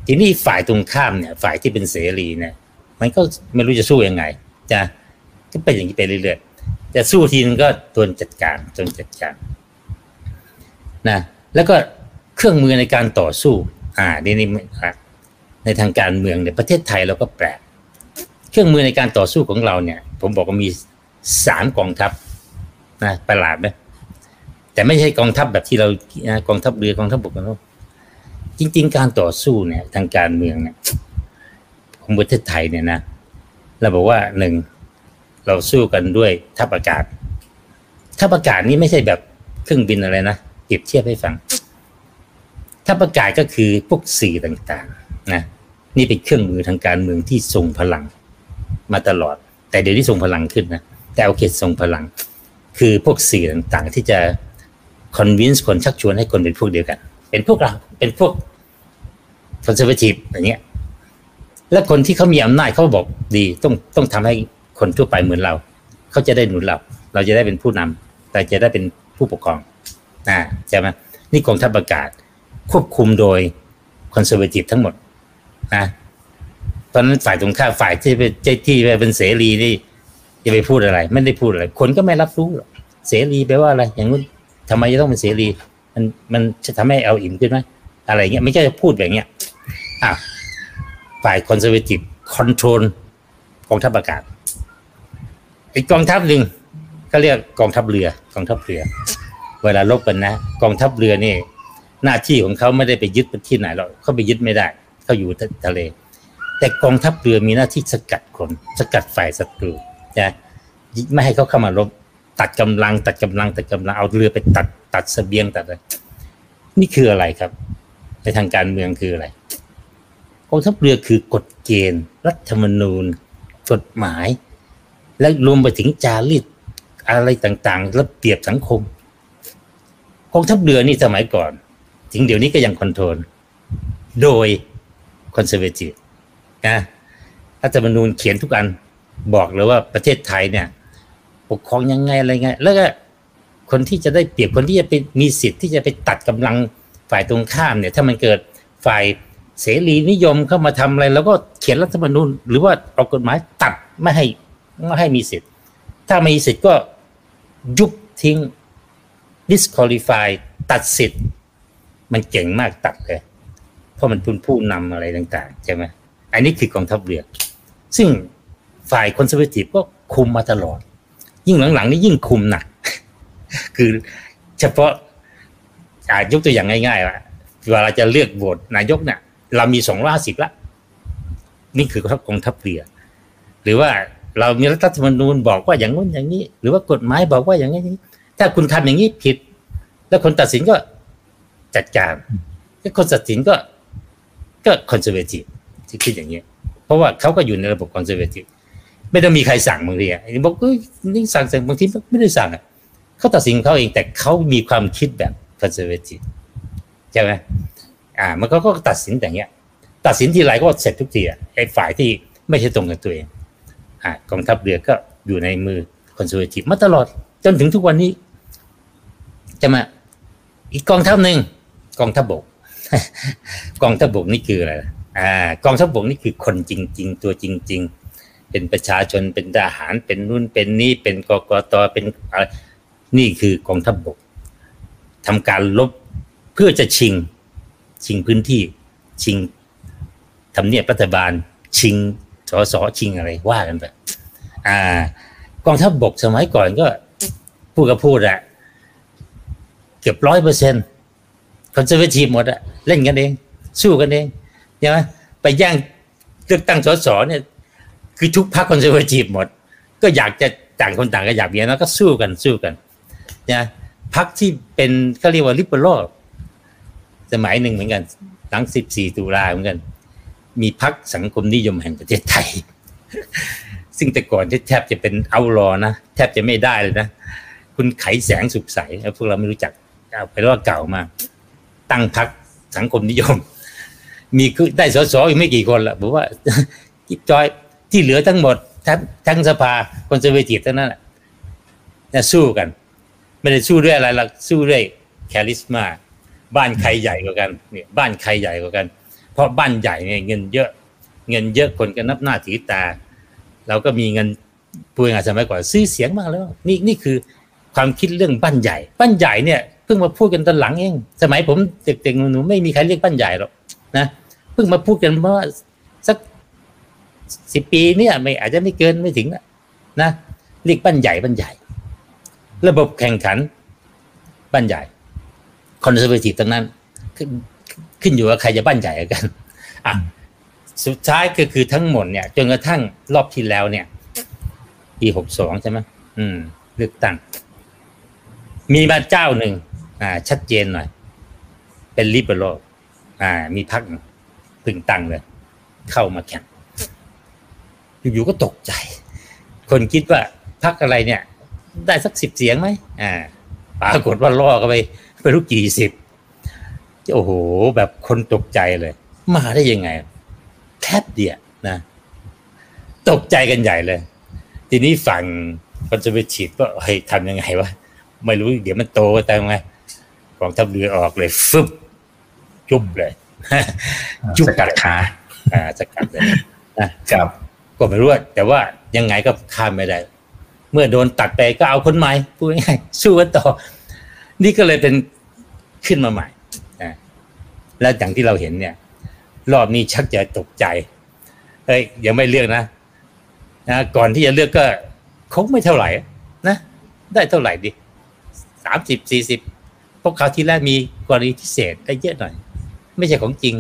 ทีนี้ฝ่ายตรงข้ามเนี่ย ฝ่ายที่เป็นเสรีเนี่ย มันก็ไม่รู้จะสู้ยังไงจะ ก็เป็นอย่างนี้ไปเรื่อยๆจะสู้ทีนึงก็โดนจัดการจนจัดการนะแล้วก็เครื่องมือในการต่อสู้ อ่านี่นี่ในทางการเมืองเนี่ยประเทศไทยเราก็แปลก เครื่องมือในการต่อสู้ของเราเนี่ย ผมบอกว่ามีสามกองทัพนะประหลาดไหมแต่ไม่ใช่กองทัพแบบที่เรากองทัพเรือกองทัพบกนะจริง ๆ การต่อสู้เนี่ย ทางการเมืองเนี่ยของประเทศไทยเนี่ยนะเราบอกว่าหนึ่ง เราสู้กันด้วยทัพอากาศทัพอากาศนี่ไม่ใช่แบบเครื่องบินอะไรนะเปรียบเทียบให้ฟังทัพอากาศก็คือพวกสื่อต่างๆนะนี่เป็นเครื่องมือทางการเมืองที่ทรงพลังมาตลอด แต่เดี๋ยวนี้ทรงพลังขึ้นนะแต่โอเคทรงพลัง คือพวกสื่อต่างๆ ที่จะ convince คนชักชวนให้คนเป็นพวกเดียวกัน เป็นพวกเราเป็นพวก conservative อย่างเงี้ย และคนที่เขามีอำนาจเขาบอกดีต้องต้องทำให้ คนทั่วไปเหมือนเรา เขาจะได้หนุนเรา เราจะได้เป็นผู้นำแต่จะได้เป็นผู้ปกครองอ่าใช่ไหมนี่กองทัพอากาศ ควบคุมโดยconservative ทั้งหมดนะตอนนั้นฝ่ายตรงข้ามฝ่ายที่เป็นที่เป็นเสรีนี่จะไปพูดอะไร ไม่ได้พูดอะไร คนก็ไม่รับรู้หรอกเสรีแปลว่าอะไร อย่างนู้นทำไมจะต้องเป็นเสรี มันมันจะทำให้เราอิ่มขึ้นไหมอะไรเงี้ยไม่ใช่จะพูดแบบเนี้ยอะฝ่าย conservative control กองทัพอากาศ อีกกองทัพหนึ่งก็เรียกกองทัพเรือกองทัพเรือ เวลาลบกันนะกองทัพเรือนี่ หน้าที่ของเขาไม่ได้ไปยึดที่ไหนหรอกเขาไปยึดไม่ได้เขาอยู่ทะเล แต่กองทัพเรือมีหน้าที่สกัดคนสกัดฝ่ายศัตรูนะไม่ให้เขาเข้ามารบตัดกำลัง ตัดกำลังตัดกำลังเอาเรือไปตัดตัดเสบียงตัดอะไรนี่คืออะไรครับ ในทางการเมืองคืออะไรกองทัพเรือคือกฎเกณฑ์ รัฐธรรมนูญ กฎหมาย และรวมไปถึงจารีตอะไรต่างๆระเบียบสังคมกองทัพเรือนี่สมัยก่อน ถึงเดี๋ยวนี้ก็ยัง control โดย conservative นะรัฐธรรมนูญเขียนทุกอันบอกเลยว่าประเทศไทยเนี่ย ปกครองยังไงอะไรไง แล้วก็คนที่จะได้เปรียบคนที่จะไปมีสิทธิ์ที่จะไปตัดกำลังฝ่ายตรงข้ามเนี่ย ถ้ามันเกิดฝ่ายเสรีนิยมเข้ามาทำอะไร แล้วก็เขียนรัฐธรรมนูญหรือว่าออกกฎหมายตัดไม่ให้ ไม่ให้มีสิทธิ์ ถ้ามีสิทธิ์ก็ยุบทิ้ง disqualify ตัดสิทธิ์ มันเก่งมากตัดเลย เพราะมันเป็นผู้นำอะไรต่างๆ ใช่ไหมอันนี้คือกองทัพเรือ ซึ่งฝ่ายคอนเซอร์เวทีฟก็คุมมาตลอด ยิ่งหลังๆนี่ยิ่งคุมหนัก คือเฉพาะอาจยกตัวอย่างง่ายๆว่าเวลาจะเลือกโหวตนายกเนี่ยเรามีสองร้อยห้าสิบละ นี่คือกองทัพเรือ หรือว่า เรามีรัฐธรรมนูญบอกว่าอย่างนู้นอย่างนี้ หรือว่ากฎหมายบอกว่าอย่างนี้ ถ้าคุณทำอย่างนี้ผิด แล้วคนตัดสินก็จัดการถ้าคนตัดสินก็ก็ conservative ที่คิดอย่างนี้ เพราะว่าเขาก็อยู่ในระบบ conservative ไม่ต้องมีใครสั่งบางทีอะบอกเอ้ยนี่สั่งสั่งบางทีไม่ได้สั่งอะเขาตัดสินเขาเองแต่เขามีความคิดแบบ conservative ใช่ไหมอ่า มันก็ก็ตัดสินแบบเงี้ย ตัดสินทีไรก็เสร็จทุกทีอะไอ้ฝ่ายที่ไม่ใช่ตรงกับตัวเอง อ่ากองทัพเรือก็อยู่ในมือ conservative มาตลอดจนถึงทุกวันนี้ จะมาอีกกองทัพหนึ่งกองทัพบก กองทัพบกนี่คืออะไรอ่ากองทัพบกนี่คือคนจริง ๆ ตัวจริง ๆ เป็นประชาชนเป็นทหารเป็นนู่นเป็นนี่เป็นกกตเป็นอะไรนี่คือกองทัพบกทำการลบเพื่อจะชิง ชิงพื้นที่ ชิงทำเนียบรัฐบาล ชิง สอสอชิงอะไรว่ากันไปอ่ากองทัพบกสมัยก่อนก็พูดก็พูดอะเกือบร้อยเปอร์เซ็นต์คอนเซอร์เวทีฟหมดอะเล่นกันเอง สู้กันเองใช่ไหมไปแย่งเลือกตั้งสสเนี่ย คือทุกพรรคคอนเซอร์เวทีฟหมด ก็อยากจะต่างคนต่างก็อยากเบียนแล้วก็สู้กันสู้กันนะพรรคที่เป็นเขาเรียกว่าลิเบอรัลสมัยหนึ่งเหมือนกันหลังสิบสี่ตุลาเหมือนกัน มีพรรคสังคมนิยมแห่งประเทศไทย ซึ่งแต่ก่อนแทบจะเป็นเอารอนะแทบจะไม่ได้เลยนะ คุณไขแสงสุขใสพวกเราไม่รู้จักเอาไปว่าเก่ามา ตั้งพรรคสังคมนิยม มีคือได้สสอีกไม่กี่คนละบอกว่าจิบจอยที่เหลือทั้งหมด ทั้งทั้งสภาคอนเซอร์เวทีฟทั้งนั้นแหละจะสู้กัน ไม่ได้สู้ด้วยอะไรหรอกสู้ด้วยแคลิสมาบ้านใครใหญ่กว่ากันเนี่ยบ้านใครใหญ่กว่ากัน เพราะบ้านใหญ่เนี่ยเงินเยอะ เงินเยอะคนก็นับหน้าถือตาเราก็มีเงินพูดง่ายสมัยก่อนซื้อเสียงมากแล้ว นี่นี่คือความคิดเรื่องบ้านใหญ่ บ้านใหญ่เนี่ยเพิ่งมาพูดกันตอนหลังเอง สมัยผมเด็กๆหนูไม่มีใครเรียกบ้านใหญ่หรอกนะเพิ่งมาพูดกันเพราะว่าสักสิบปีเนี่ยไม่อาจจะไม่เกินไม่ถึงนะเรียกบ้านใหญ่บ้านใหญ่ ระบบแข่งขันบ้านใหญ่คอนเซอร์เวทีฟตรงนั้น ขึ้นขึ้นอยู่ว่าใครจะบ้านใหญ่กันอะสุดท้ายก็คือทั้งหมดเนี่ย จนกระทั่งรอบที่แล้วเนี่ย ปีหกสองใช่ไหมอืม เลือกตั้ง มีมาเจ้าหนึ่งอ่า ชัดเจนหน่อย เป็นลิเบอรัลอ่า มีพักพึ่งตั้งเลย เข้ามาแข่งอยู่ๆก็ตกใจ คนคิดว่าพักอะไรเนี่ย ได้สักสิบเสียงไหมอ่าปรากฏว่าล่อกันไปไปรู้กี่สิบ โอ้โห แบบคนตกใจเลย มาได้ยังไง แทบเดียวนะ ตกใจกันใหญ่เลย ทีนี้ฝั่งคอนเซอร์เวทีฟก็เฮ้ยทำยังไงวะไม่รู้เดี๋ยวมันโตแต่ไงกองทัพเรือออกเลยฟึบจุบเลยจุสกัดขาอ่าสกัดเลยนะครับ ก็ไม่รู้แต่ว่ายังไงก็ข้ามไม่ได้ เมื่อโดนตัดไปก็เอาคนใหม่พูดง่ายๆสู้กันต่อ นี่ก็เลยเป็นขึ้นมาใหม่นะ แล้วอย่างที่เราเห็นเนี่ย รอบนี้ชักจะตกใจเฮ้ยยังไม่เลือกนะนะก่อนที่จะเลือกก็คงไม่เท่าไหร่นะได้เท่าไหร่ดิสามสิบสี่สิบพวกเขาวที่แรกมีกรณีพิเศษได้เยอะหน่อย ไม่ใช่ของจริง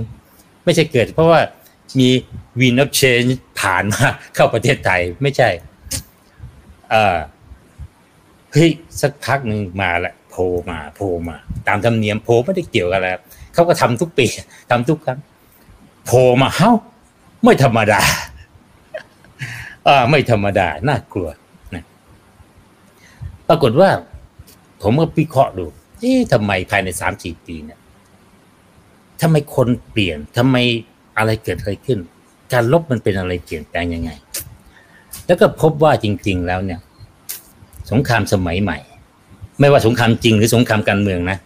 ไม่ใช่เกิด เพราะว่ามีวินอ f เชนผ่านมาเข้าประเทศไทยไม่ใช่เออเฮ้ยสักพักหนึ่งมาละโผล่มาโผล่มา ตามธรรมเนียมโผล่ไม่ได้เกี่ยวกันแล้ว เขาก็ทำทุกปีทำทุกครั้งโผล่มาเฮ้าไม่ธรรมดาอ่าไม่ธรรมดา น่ากลัวนะปรากฏว่า ผมก็วิเคราะห์ดูเอ๊ะทำไมภายในสามสี่ปีเนี่ยทำไมคนเปลี่ยนทำไมอะไรเกิดอะไรขึ้น การลบมันเป็นอะไรเปลี่ยนแปลงยังไง แล้วก็พบว่าจริง ๆ แล้วเนี่ย สงครามสมัยใหม่ ไม่ว่าสงครามจริงหรือสงครามการเมืองนะ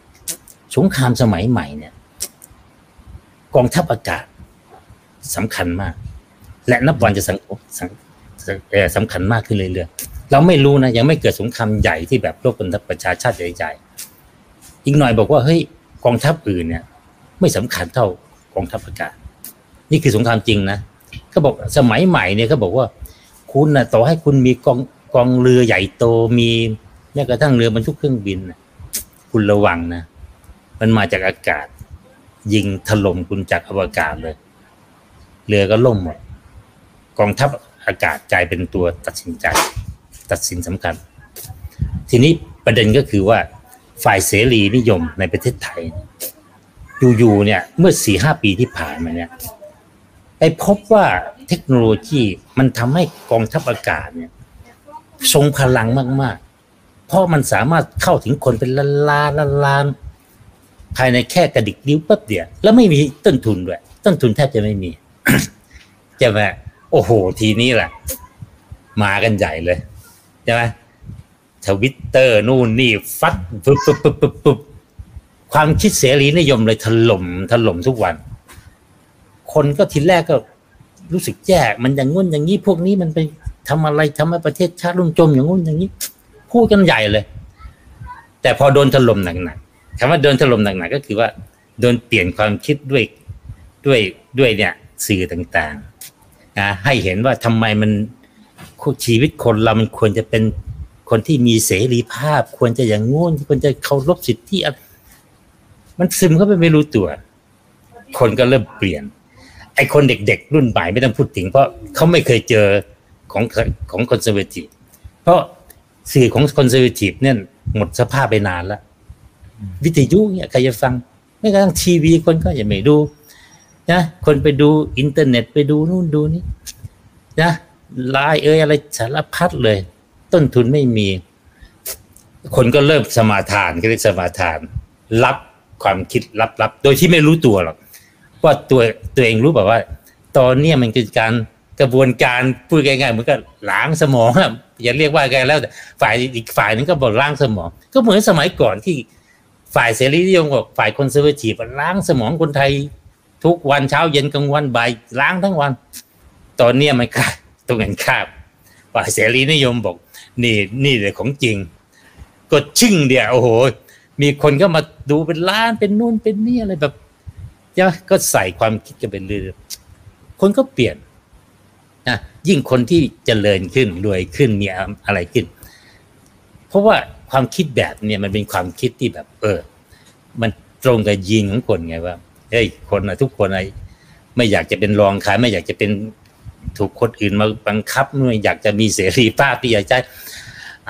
สงครามสมัยใหม่เนี่ย กองทัพอากาศสำคัญมาก และนับวันจะสังสังสำคัญมากขึ้นเรื่อยๆเราไม่รู้นะยังไม่เกิดสงครามใหญ่ที่แบบรบกันทัพประชาชาติใหญ่ๆอีกหน่อยบอกว่าเฮ้ยกองทัพอื่นเนี่ย ไม่สำคัญเท่ากองทัพอากาศ นี่คือสงครามจริงนะเขาบอกสมัยใหม่เนี่ยเขาบอกว่า คุณนะต่อให้คุณมีกองกองเรือใหญ่โตมีแม้กระทั่งเรือบรรทุกเครื่องบินนะคุณระวังนะมันมาจากอากาศ ยิงถล่มคุณจากอวกาศเลย เรือก็ล่มหมดกองทัพอากาศกลายเป็นตัวตัดสินใจ ตัดสินสำคัญ ทีนี้ประเด็นก็คือว่าฝ่ายเสรีนิยมในประเทศไทยอยู่ๆเนี่ย เมื่อสี่ห้าปีที่ผ่านมาเนี่ยไปพบว่าเทคโนโลยีมันทำให้กองทัพอากาศเนี่ยทรงพลังมาก ๆ เพราะมันสามารถเข้าถึงคนเป็นล้านล้านล้านล้าน ภายในแค่กระดิกนิ้วปั๊บเดียว แล้วไม่มีต้นทุนด้วย ต้นทุนแทบจะไม่มีใช่ไหมโอ้โห ทีนี้แหละมากันใหญ่เลยใช่ไหมทวิตเตอร์นู่นนี่ฟัดปุ๊บปุ๊บปุ๊บปุ๊บปุ๊บความคิดเสรีนิยมเลยถล่มถล่มทุกวัน คนก็ทีแรกก็รู้สึกแย่มันอย่างงุ่นอย่างนี้พวกนี้มันไปทำอะไรทำให้ประเทศชาติรุ่มจมอย่างงุ่นอย่างนี้ พูดกันใหญ่เลย แต่พอโดนถล่มหนักๆ คำว่าโดนถล่มหนักๆก็คือว่าโดนเปลี่ยนความคิดด้วยด้วยด้วยเนี่ยสื่อต่างๆนะให้เห็นว่าทำไมมันชีวิตคนเรามันควรจะเป็นคนที่มีเสรีภาพ ควรจะอย่างงู้นควรจะเคารพสิทธิมันซึมเข้าไปไม่รู้ตัว คนก็เริ่มเปลี่ยน ไอ้คนเด็กๆ รุ่นใหม่ไม่ต้องพูดถึง เพราะเขาไม่เคยเจอของของ conservative เพราะสื่อของ conservative เนี่ยหมดสภาพไปนานแล้ว วิทยุเนี่ยใครจะฟังแม้กระทั่งทีวีคนก็ยังไม่ดูนะคนไปดูอินเทอร์เน็ตไปดูนู่นดูนี่นะไลน์เอ้ยอะไรสารพัดเลย ต้นทุนไม่มี คนก็เริ่มสมาทานก็เรียกสมาทาน รับความคิดลับๆโดยที่ไม่รู้ตัวหรอกว่าตัวตัวเองรู้แบบว่า ตอนนี้มันคือการกระบวนการพูดง่ายๆเหมือนกับล้างสมองอย่าเรียกว่าไงแล้วแต่ฝ่ายอีกฝ่ายนึงก็บอกล้างสมอง ก็เหมือนสมัยก่อนที่ ฝ่ายเสรีนิยมกับฝ่ายคอนเซอร์เวทีฟล้างสมองคนไทย ทุกวันเช้าเย็นกลางวันบ่ายล้างทั้งวัน ตอนนี้มันกลายตรงกันข้ามฝ่ายเสรีนิยมบอก นี่นี่เลยของจริงก็ชึ่งเดียวโอ้โห มีคนก็มาดูเป็นล้านเป็นนู่นเป็นนี่อะไรแบบจะก็ใส่ความคิดกันไปเรื่อยคนก็เปลี่ยนนะยิ่งคนที่เจริญขึ้นรวยขึ้นมีอะไรขึ้น เพราะว่า ความคิดแบบเนี่ยมันเป็นความคิดที่แบบ เออ มันตรงกับยีนของคนไงว่าเฮ้ยคนอะทุกคนไอะไม่อยากจะเป็นรองใครไม่อยากจะเป็นถูกคนอื่นมาบังคับไม่อยากจะมีเสรีภาพที่อยากจะ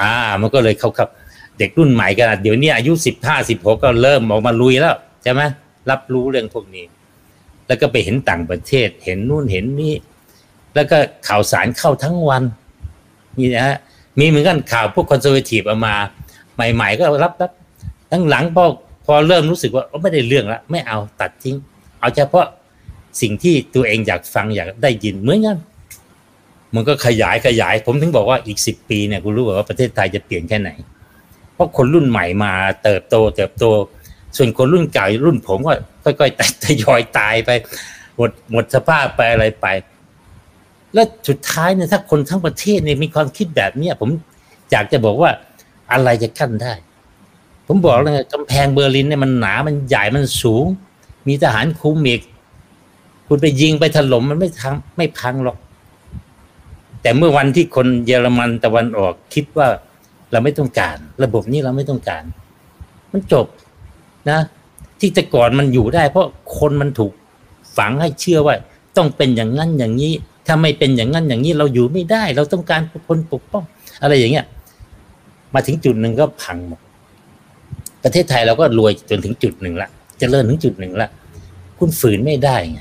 อ่า มันก็เลยเขาครับ เด็กรุ่นใหม่กันเดี๋ยวนี้อายุสิบห้าสิบหกก็เริ่มออกมาลุยแล้วใช่ไหมรับรู้เรื่องพวกนี้ แล้วก็ไปเห็นต่างประเทศ เห็นนู่นเห็นนี่แล้วก็ข่าวสารเข้าทั้งวันนี่นะฮะมีเหมือนกันข่าวพวกคอนเซอร์เวทีฟออกมา ใหม่ ๆ ก็รับรับทั้งหลังพอพอเริ่มรู้สึกว่าไม่ได้เรื่องละไม่เอาตัดทิ้ง เอาเฉพาะสิ่งที่ตัวเองอยากฟังอยากได้ยินเหมือนกันมันก็ขยายขยาย ผมถึงบอกว่าอีกสิบปีเนี่ยคุณรู้ว่าประเทศไทยจะเปลี่ยนแค่ไหน เพราะคนรุ่นใหม่มาเติบโต เติบโต ส่วนคนรุ่นเก่ารุ่นผมก็ค่อยๆทยอยตายไปหมดหมดสภาพไปอะไรไป แล้วสุดท้ายเนี่ยถ้าคนทั้งประเทศเนี่ยมีความคิดแบบเนี้ยผมอยากจะบอกว่า อะไรจะกั้นได้ ผมบอกเลยกำแพงเบอร์ลินเนี่ยมันหนามันใหญ่มันสูง มีทหารคุมอีกคุณไปยิงไปถล่มมันไม่ทังไม่พังหรอก แต่เมื่อวันที่คนเยอรมันตะวันออกคิดว่าเราไม่ต้องการ ระบบนี้เราไม่ต้องการ มันจบนะ ที่แต่ก่อนมันอยู่ได้ เพราะคนมันถูกฝังให้เชื่อว่า ต้องเป็นอย่างนั้นอย่างนี้ถ้าไม่เป็นอย่างนั้นอย่างนี้เราอยู่ไม่ได้ เราต้องการคนปกป้อง อะไรอย่างเงี้ย มาถึงจุดหนึ่งก็พังหมดประเทศไทยเราก็รวยจนถึงจุดหนึ่งละจะเริ่มถึงจุดหนึ่งละคุณฝืนไม่ได้ไง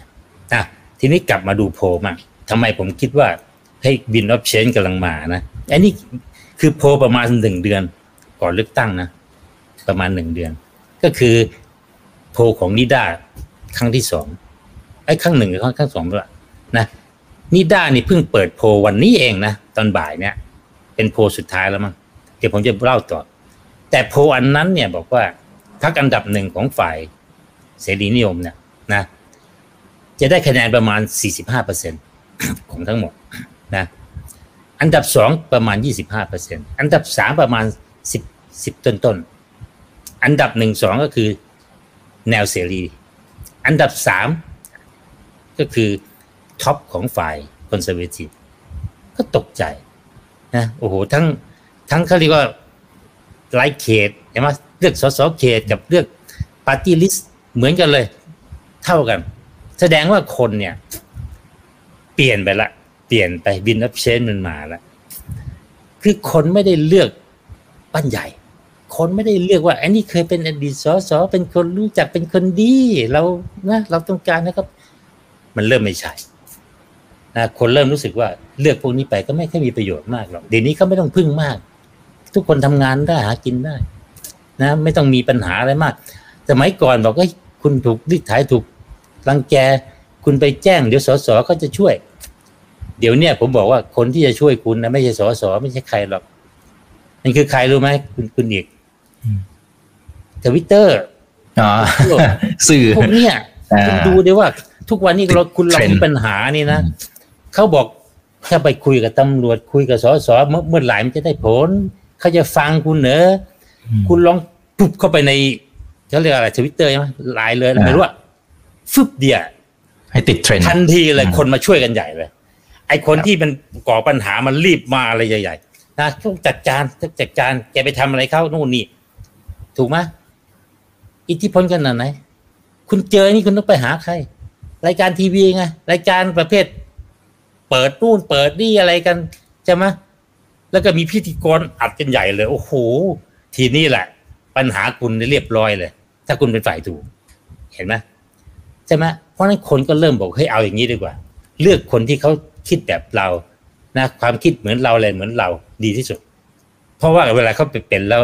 อะทีนี้กลับมาดูโพมาทำไมผมคิดว่าให้บินออฟเชนกำลังมานะอันนี้คือโพประมาณหนึ่งเดือน ก่อนเลือกตั้งนะ ประมาณหนึ่งเดือน ก็คือโพของนิด้าครั้งที่สองไอ้ครั้งหนึ่งหรือครั้งสองละนะนิด้านี่เพิ่งเปิดโพวันนี้เองนะ ตอนบ่ายเนี่ย เป็นโพสุดท้ายแล้วมั้ง เดี๋ยวผมจะเล่าต่อ แต่โพอันนั้นเนี่ยบอกว่าพักอันดับหนึ่งของฝ่ายเสรีนิยมเนี่ยนะจะได้คะแนนประมาณ 45เปอร์เซ็นของทั้งหมดนะอันดับสองประมาณ 25เปอร์เซ็นอันดับสามประมาณ 10 10ต้นต้นอันดับหนึ่งสองก็คือแนวเสรี อันดับสามก็คือ top ของฝ่าย conservative ก็ตกใจนะโอ้โหทั้ง ทั้งเขาเรียกว่ารายเขตใช่ไหมเลือกสสเขตกับเลือก party list เหมือนกันเลย เท่ากัน แสดงว่าคนเนี่ย เปลี่ยนไปละ เปลี่ยนไป wind of change มันมาละคือคนไม่ได้เลือกป้านใหญ่ คนไม่ได้เลือกว่าอันนี้เคยเป็นอดีตสสเป็นคนรู้จักเป็นคนดีเรานะเราต้องการนะครับ มันเริ่มไม่ใช่นะคนเริ่มรู้สึกว่าเลือกพวกนี้ไปก็ไม่ค่อยมีประโยชน์มากหรอกเดี๋ยวนี้ก็ไม่ต้องพึ่งมาก ทุกคนทำงานได้หากินได้ นะ ไม่ต้องมีปัญหาอะไรมากสมัยก่อนบอกว่าคุณถูกดิถ่ายถูกรังแก คุณไปแจ้งเดี๋ยวสสเขาจะช่วย เดี๋ยวเนี้ยผมบอกว่าคนที่จะช่วยคุณนะไม่ใช่สสไม่ใช่ใครหรอกนั่นคือใครรู้ไหมคุณคุณอีกทวิตเตอร์อ๋อสื่อพวกเนี้ยอ่าคุณดูดิว่า ทุกวันนี้เราคุณเราเทรนด์มีปัญหานี่นะเขาบอกถ้าไปคุยกับตำรวจคุยกับสสเมื่อเมื่อไหร่มันจะได้ผล เขาจะฟังคุณเหนออคุณลองปุ๊บเข้าไปในเขาเรียกอะไรทวิตเตอร์ใช่ไหมไลน์เลยไม่รู้ว่าฟึบเดียวให้ติดเทรนด์ทันทีเลยอืมคนมาช่วยกันใหญ่เลย ไอ้คนที่มันก่อปัญหามันรีบมาอะไรใหญ่ๆนะต้องจัดการต้องจัดการแกไปทำอะไรเข้านู่นนี่ถูกไหมอิทธิพลขนาดไหนคุณเจอนี่คุณต้องไปหาใคร รายการทีวีไงรายการประเภท เปิดนู่นเปิดนี่อะไรกันใช่ไหม แล้วก็มีพิธีกรอัดกันใหญ่เลย โอ้โห ทีนี้แหละ ปัญหาคุณเรียบร้อยเลย ถ้าคุณเป็นฝ่ายถูก เห็นไหมใช่ไหมเพราะนั้นคนก็เริ่มบอกให้เอาอย่างนี้ดีกว่า เลือกคนที่เขาคิดแบบเรานะความคิดเหมือนเราอะไรเหมือนเราดีที่สุด เพราะว่าเวลาเขาไปเป็นแล้ว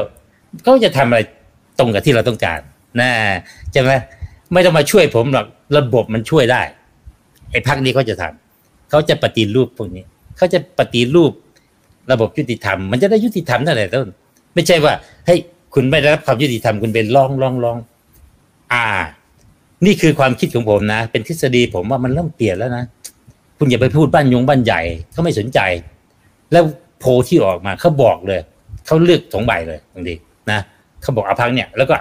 เขาจะทำอะไรตรงกับที่เราต้องการนะใช่ไหมไม่ต้องมาช่วยผมหรอกระบบมันช่วยได้ไอ้พักนี้เขาจะทำเขาจะปฏิรูปพวกนี้เขาจะปฏิรูป ระบบยุติธรรมมันจะได้ยุติธรรมตั้งแต่ต้น ไม่ใช่ว่าเฮ้ยคุณไม่ได้รับความยุติธรรมคุณเป็นร้องร้องร้อง อ่า นี่คือความคิดของผมนะ เป็นทฤษฎีผมว่ามันเริ่มเปลี่ยนแล้วนะคุณอย่าไปพูดบ้านยงบ้านใหญ่เขาไม่สนใจ แล้วโพลที่ออกมาเขาบอกเลยเขาเลือกสองใบเลยบางทีนะเขาบอกเอาพรรคเนี่ยแล้วก็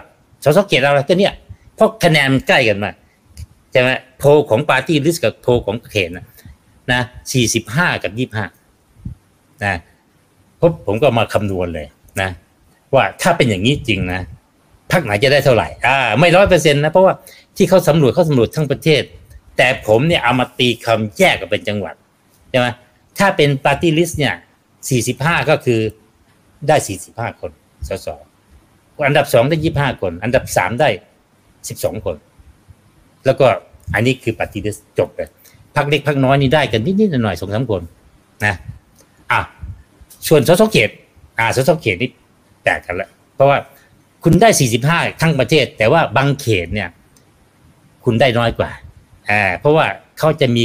สสเขตเราอะไรก็เนี่ยเพราะคะแนนมันใกล้กันมาใช่ไหมโพลของปาร์ตี้ลิสต์กับโพลของเขตนะนะสี่สิบห้ากับยี่ห้านะ บผมก็มาคำนวณเลยนะ ว่าถ้าเป็นอย่างนี้จริงนะพรรคไหนจะได้เท่าไหร่ อ่า ไม่ร้อยเปอร์เซ็นต์นะ เพราะว่าที่เขาสำรวจเขาสำรวจทั้งประเทศ แต่ผมเนี่ยเอามาตีคำแยกกับเป็นจังหวัดใช่ไหมถ้าเป็นปาร์ตี้ลิสต์เนี่ยสี่สิบห้าก็คือได้สี่สิบห้าคนสสอันดับสองได้ยี่ห้าคน อันดับสามได้สิบสองคน แล้วก็อันนี้คือปาร์ตี้ลิสต์จบเลยพรรคเล็กพรรคน้อยนี่ได้กันนิดๆหน่อยๆสองสามคนนะอะ ส่วนสสเขตอ่าสสเขตนี่แตกกันละเพราะว่าคุณได้สี่สิบห้าทั้งประเทศ แต่ว่าบางเขตเนี่ย คุณได้น้อยกว่าอ่าเพราะว่าเขาจะมี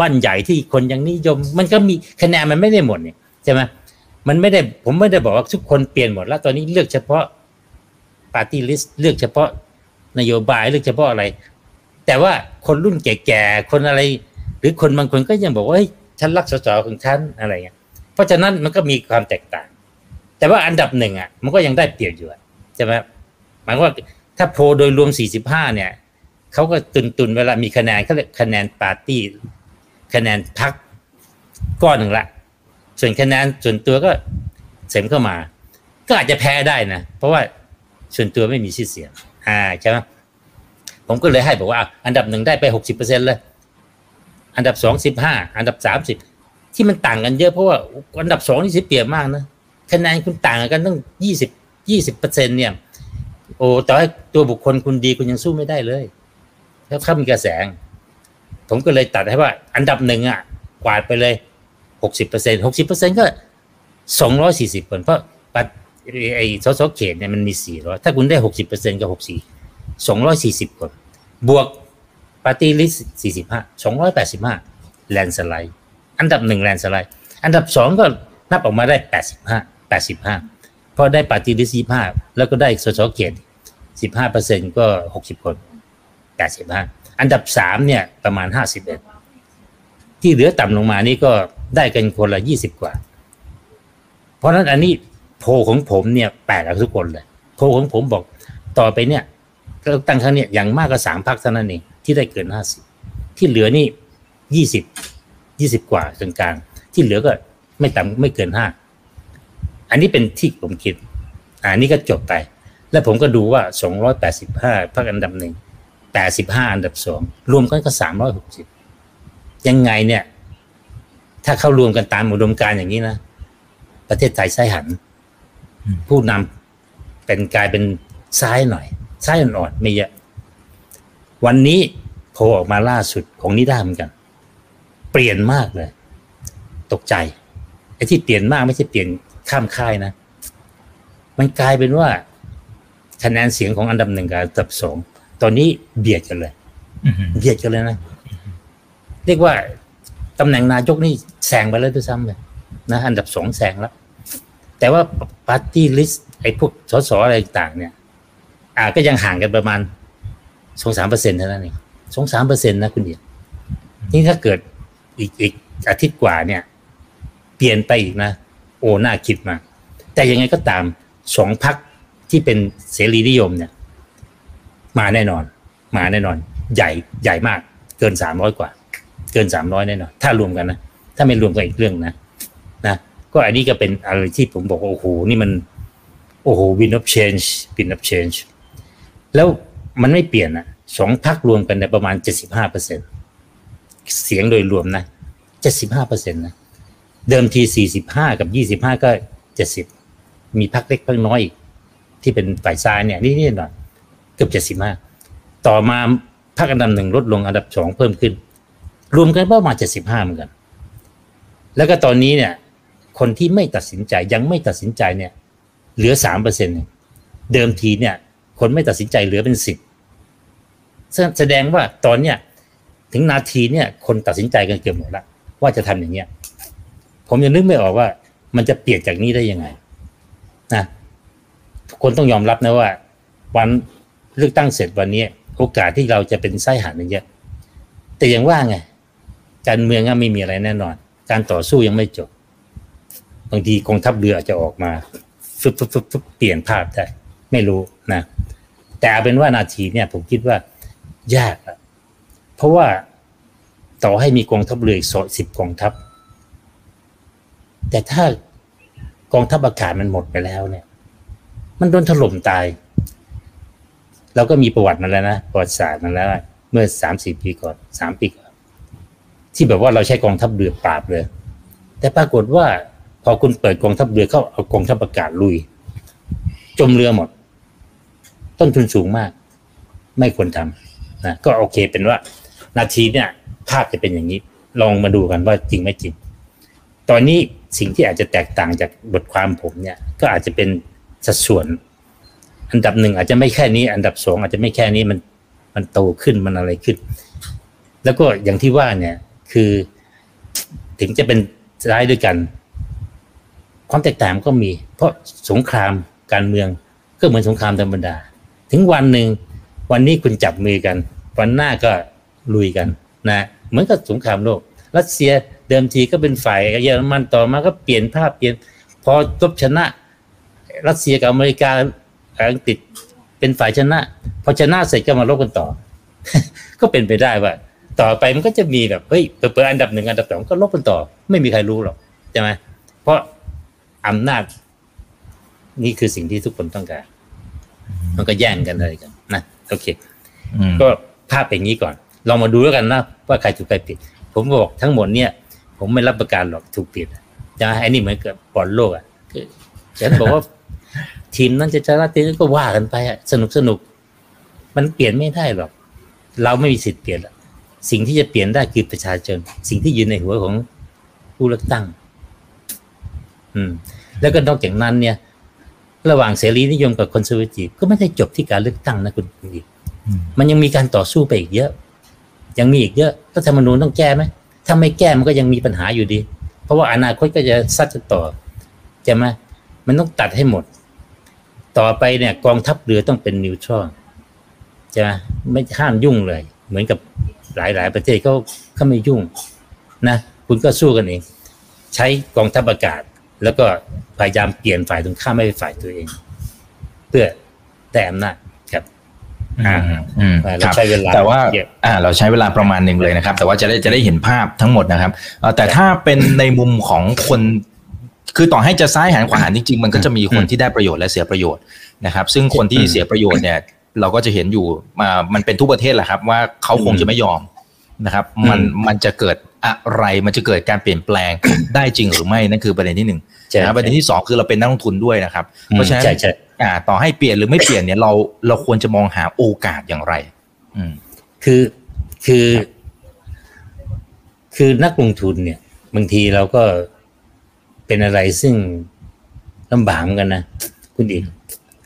บ้านใหญ่ที่คนยังนิยม มันก็มีคะแนนมันไม่ได้หมดเนี่ยใช่ไหมมันไม่ได้ผมไม่ได้บอกว่าทุกคนเปลี่ยนหมดแล้วตอนนี้เลือกเฉพาะปาร์ตี้ลิสต์เลือกเฉพาะนโยบายเลือกเฉพาะอะไร แต่ว่าคนรุ่นแก่ๆคนอะไร หรือคนบางคนก็ยังบอกว่าเฮ้ยฉันรักสสของฉันอะไรเงี้ย เพราะฉะนั้นมันก็มีความแตกต่าง แต่ว่าอันดับหนึ่งอะ มันก็ยังได้เปรียบอยู่ใช่ไหมหมายว่าถ้าโพลโดยรวม 45 เนี่ยเขาก็ตุนตุนๆเวลามีคะแนนเขาเรียกคะแนนปาร์ตี้คะแนนพรรคก้อนหนึ่งละ ส่วนคะแนนส่วนตัวก็เสริมเข้ามา ก็อาจจะแพ้ได้นะ เพราะว่าส่วนตัวไม่มีชื่อเสียง อ่าใช่ไหมผมก็เลยให้บอกว่า อันดับหนึ่งได้ไปหกสิบเปอร์เซ็นต์เลย อันดับสองสิบห้าอันดับสามสิบ ที่มันต่างกันเยอะเพราะว่าอันดับสองนี่เสียเปรียบมากนะคะแนนคุณต่างกันตั้งยี่สิบยี่สิบเปอร์เซ็นเนี่ย โอ้แต่ว่าตัวบุคคลคุณดีคุณยังสู้ไม่ได้เลยแล้วถ้ามีกระแสผมก็เลยตัดให้ว่า อันดับหนึ่งอะ กวาดไปเลยหกสิบเปอร์เซ็นต์หกสิบเปอร์เซ็นต์ก็สองร้อยสี่สิบคนเพราะปัดไอ้สสเขตเนี่ยมันมีสี่ร้อยถ้าคุณได้หกสิบเปอร์เซ็นต์กับหกสี่สองร้อยสี่สิบคน บวกปาร์ตี้ลิสต์สี่สิบห้าสองร้อยแปดสิบห้า landslide อันดับหนึ่ง landslide อันดับสองก็นับออกมาได้แปดสิบห้าแปดสิบห้าเพราะได้ปาร์ตี้ลิสต์ยี่ห้าแล้วก็ได้สสเขตสิบห้าเปอร์เซ็นต์ก็หกสิบคนแปดสิบห้าอันดับสามเนี่ยประมาณห้าสิบเอ็ดที่เหลือต่ำลงมานี่ก็ได้กันคนละยี่สิบกว่า เพราะนั้นอันนี้โพของผมเนี่ยแปลกทุกคนเลย โพของผมบอกต่อไปเนี่ยก็ตั้งครั้งเนี่ยอย่างมากก็สามพักเท่านั้นเองที่ได้เกินห้าสิบที่เหลือนี่ยี่สิบ ยี่สิบกว่ากลางที่เหลือก็ไม่ต่ำไม่เกินห้าอันนี้เป็นที่ผมคิดอันนี้ก็จบไป แล้วผมก็ดูว่าสองร้อยแปดสิบห้าพักอันดับหนึ่งแปดสิบห้าอันดับสองรวมกันก็สามร้อยหกสิบยังไงเนี่ย ถ้าเข้ารวมกันตามอุดมการอย่างนี้นะประเทศไทยซ้หัน ผู้นำเป็นกลายเป็นซ้ายหน่อยซ้ายอ่อนๆไม่เยอะวันนี้โผล่ออกมาล่าสุดของนิด้าเหมือนกัน ปลี่ยนมากเลย ตกใจไอ้ที่เปลี่ยนมากไม่ใช่เปลี่ยนข้ามค่ายนะ มันกลายเป็นว่าคะแนนเสียงของอันดับหนึ่งกับอันดับสองตอนนี้เบียดกันเลยเบียดกันเลยนะเรียกว่าตำแหน่งนายกนี่แซงไปแล้วด้วยซ้ำเลยนะอันดับสองแซงแล้ว แต่ว่าปาร์ตี้ลิสต์ไอ้พวกสสอะไรต่างเนี่ย อ่าก็ยังห่างกันประมาณสองสามเปอร์เซ็นต์เท่านั้นเองสองสามเปอร์เซ็นต์นะคุณเดียนี่ถ้าเกิด อีกอีกอาทิตย์กว่าเนี่ย เปลี่ยนไปอีกนะโอ้น่าคิดมาก แต่ยังไงก็ตามสองพักที่เป็นเสรีนิยมเนี่ย มาแน่นอน มาแน่นอน ใหญ่ใหญ่มาก เกินสามร้อยกว่า เกินสามร้อยแน่นอน ถ้ารวมกันนะถ้าไม่รวมกันอีกเรื่องนะนะก็อันนี้ก็เป็นอะไรที่ผมบอกว่าโอ้โหนี่มัน โอ้โห win of change win of change แล้วมันไม่เปลี่ยนอะสองพักรวมกันในประมาณเจ็ดสิบห้าเปอร์เซ็นต์ เสียงโดยรวมนะเจ็ดสิบห้าเปอร์เซ็นตนะ เดิมทีสี่สิบห้ากับยี่สิบห้าก็เจ็ดสิบ มีพักเล็กพักน้อยอีก ที่เป็นฝ่ายซ้ายเนี่ยนี่หน่อยเกือบเจ็ดสิบห้าต่อมาพักอันดับหนึ่งลดลงอันดับสองเพิ่มขึ้น รวมกันประมาณเจ็ดสิบห้าเหมือนกัน แล้วก็ตอนนี้เนี่ย คนที่ไม่ตัดสินใจยังไม่ตัดสินใจเนี่ย เหลือสามเปอร์เซ็นต์เดิมทีเนี่ย คนไม่ตัดสินใจเหลือเป็นสิบแสดงว่าตอนเนี้ย ถึงนาทีเนี่ยคนตัดสินใจกันเกือบหมดแล้วว่าจะทำอย่างเงี้ย ผมยังนึกไม่ออกว่า มันจะเปลี่ยนจากนี้ได้ยังไงนะทุกคนต้องยอมรับนะว่า วันเลือกตั้งเสร็จวันนี้โอกาสที่เราจะเป็นไส้หันเยอะแต่ยังว่าไงการเมืองก็ไม่มีอะไรแน่นอน การต่อสู้ยังไม่จบบางทีกองทัพเรืออาจจะออกมาฟึบฟึบฟึบฟึบเปลี่ยนภาพได้ ไม่รู้นะ แต่เอาเป็นว่านาทีเนี่ย ผมคิดว่ายากอะ เพราะว่าต่อให้มีกองทัพเรืออีกสิบกองทัพ แต่ถ้ากองทัพอากาศมันหมดไปแล้วเนี่ย มันโดนถล่มตาย เราก็มีประวัติมาแล้วนะประวัติศาสตร์มาแล้วเมื่อสามสี่ปีก่อนสามปีก่อนที่แบบว่าเราใช้กองทัพเรือปราบเลย แต่ปรากฏว่า พอคุณเปิดกองทัพเรือเข้าเอากองทัพอากาศลุย จมเรือหมด ต้นทุนสูงมาก ไม่ควรทำนะก็โอเคเป็นว่า นาทีเนี่ยภาพจะเป็นอย่างนี้ ลองมาดูกันว่าจริงไม่จริง ตอนนี้สิ่งที่อาจจะแตกต่างจากบทความผมเนี่ย ก็อาจจะเป็นสัดส่วน อันดับหนึ่งอาจจะไม่แค่นี้ อันดับสองอาจจะไม่แค่นี้มันมันโตขึ้นมันอะไรขึ้น แล้วก็อย่างที่ว่าเนี่ยคือถึงจะเป็นร้ายด้วยกัน ความแตกต่างก็มี เพราะสงครามการเมืองก็เหมือนสงครามธรรมดา ถึงวันหนึ่งวันนี้คุณจับมือกัน วันหน้าก็ ลุยกันนะเหมือนกับสงครามโลกรัสเซียเดิมทีก็เป็นฝ่ายเยอรมันต่อมาก็เปลี่ยนภาพเปลี่ยน พอจบชนะ รัสเซียกับอเมริกาอังกฤษเป็นฝ่ายชนะ พอชนะเสร็จก็มาลบกันต่อ ก็เป็นไปได้ว่า ต่อไปมันก็จะมีแบบเฮ้ยเปิดอันดับหนึ่งอันดับสองก็ลบกันต่อ ไม่มีใครรู้หรอกใช่ไหมเพราะอำนาจ นี่คือสิ่งที่ทุกคนต้องการ มันก็แย่งกันเลยกันนะโอเคอืมก็ภาพเป็นอย่างนี้ก่อน ลองมาดูแล้วกันนะว่าใครถูกใครผิด ผมบอกทั้งหมดเนี่ย ผมไม่รับประกันหรอกถูกผิดจะไอ้นี่เหมือนกับบอลโลกอะคือฉันบอกว่า ทีมนั้นจะชนะทีมนั้นก็ว่ากันไปอะสนุกสนุกมันเปลี่ยนไม่ได้หรอก เราไม่มีสิทธิ์เปลี่ยนหรอกสิ่งที่จะเปลี่ยนได้คือประชาชน สิ่งที่อยู่ในหัวของผู้เลือกตั้ง อืม แล้วก็นอกจากนั้นเนี่ย ระหว่างเสรีนิยมกับคอนเซอร์วทีฟก็ไม่ได้จบที่การเลือกตั้งนะคุณคุณดีอืมมันยังมีการต่อสู้ไปอีกเยอะ ยังมีอีกเยอะรัฐธรรมนูญต้องแก้ไหมถ้าไม่แก้มันก็ยังมีปัญหาอยู่ดี เพราะว่าอนาคตก็จะซัดกันต่อใช่ไหมมันต้องตัดให้หมด ต่อไปเนี่ย กองทัพเรือต้องเป็นนิวทรัลใช่ไม่ห้ามยุ่งเลย เหมือนกับหลายๆ ประเทศเขาเขาไม่ยุ่งนะคุณก็สู้กันเอง ใช้กองทัพอากาศ แล้วก็พยายามเปลี่ยนฝ่ายตรงข้ามไม่เป็นฝ่ายตัวเอง เพื่อแต่อำนาจ อ่าอืมเราครับใช้เวลาแต่ว่าเยอะอ่าเราใช้เวลาประมาณหนึ่งเลยนะครับ แต่ว่าจะได้จะได้เห็นภาพทั้งหมดนะครับเอ่อแต่ถ้าเป็นในมุมของคนคือต่อให้จะซ้ายหันขวาหันจริงๆ มันก็จะมีคนที่ได้ประโยชน์และเสียประโยชน์นะครับ ซึ่งคนที่เสียประโยชน์เนี่ยเราก็จะเห็นอยู่มามันเป็นทุกประเทศแหละครับ ว่าเขาคงจะไม่ยอมนะครับ มันอืมมันจะเกิดอะไรมันจะเกิดการเปลี่ยนแปลงได้จริงหรือไม่นั่นคือประเด็นที่หนึ่งใช่นะครับประเด็นที่สองคือเราเป็นนักลงทุนด้วยนะครับอืมเพราะฉะนั้นใช่ใช่ อ่าต่อให้เปลี่ยนหรือไม่เปลี่ยนเนี่ยเราเราควรจะมองหาโอกาสอย่างไร อืม คือคือ คือนักลงทุนเนี่ย บางทีเราก็เป็นอะไรซึ่งลำบากเหมือนกันนะคุณอีก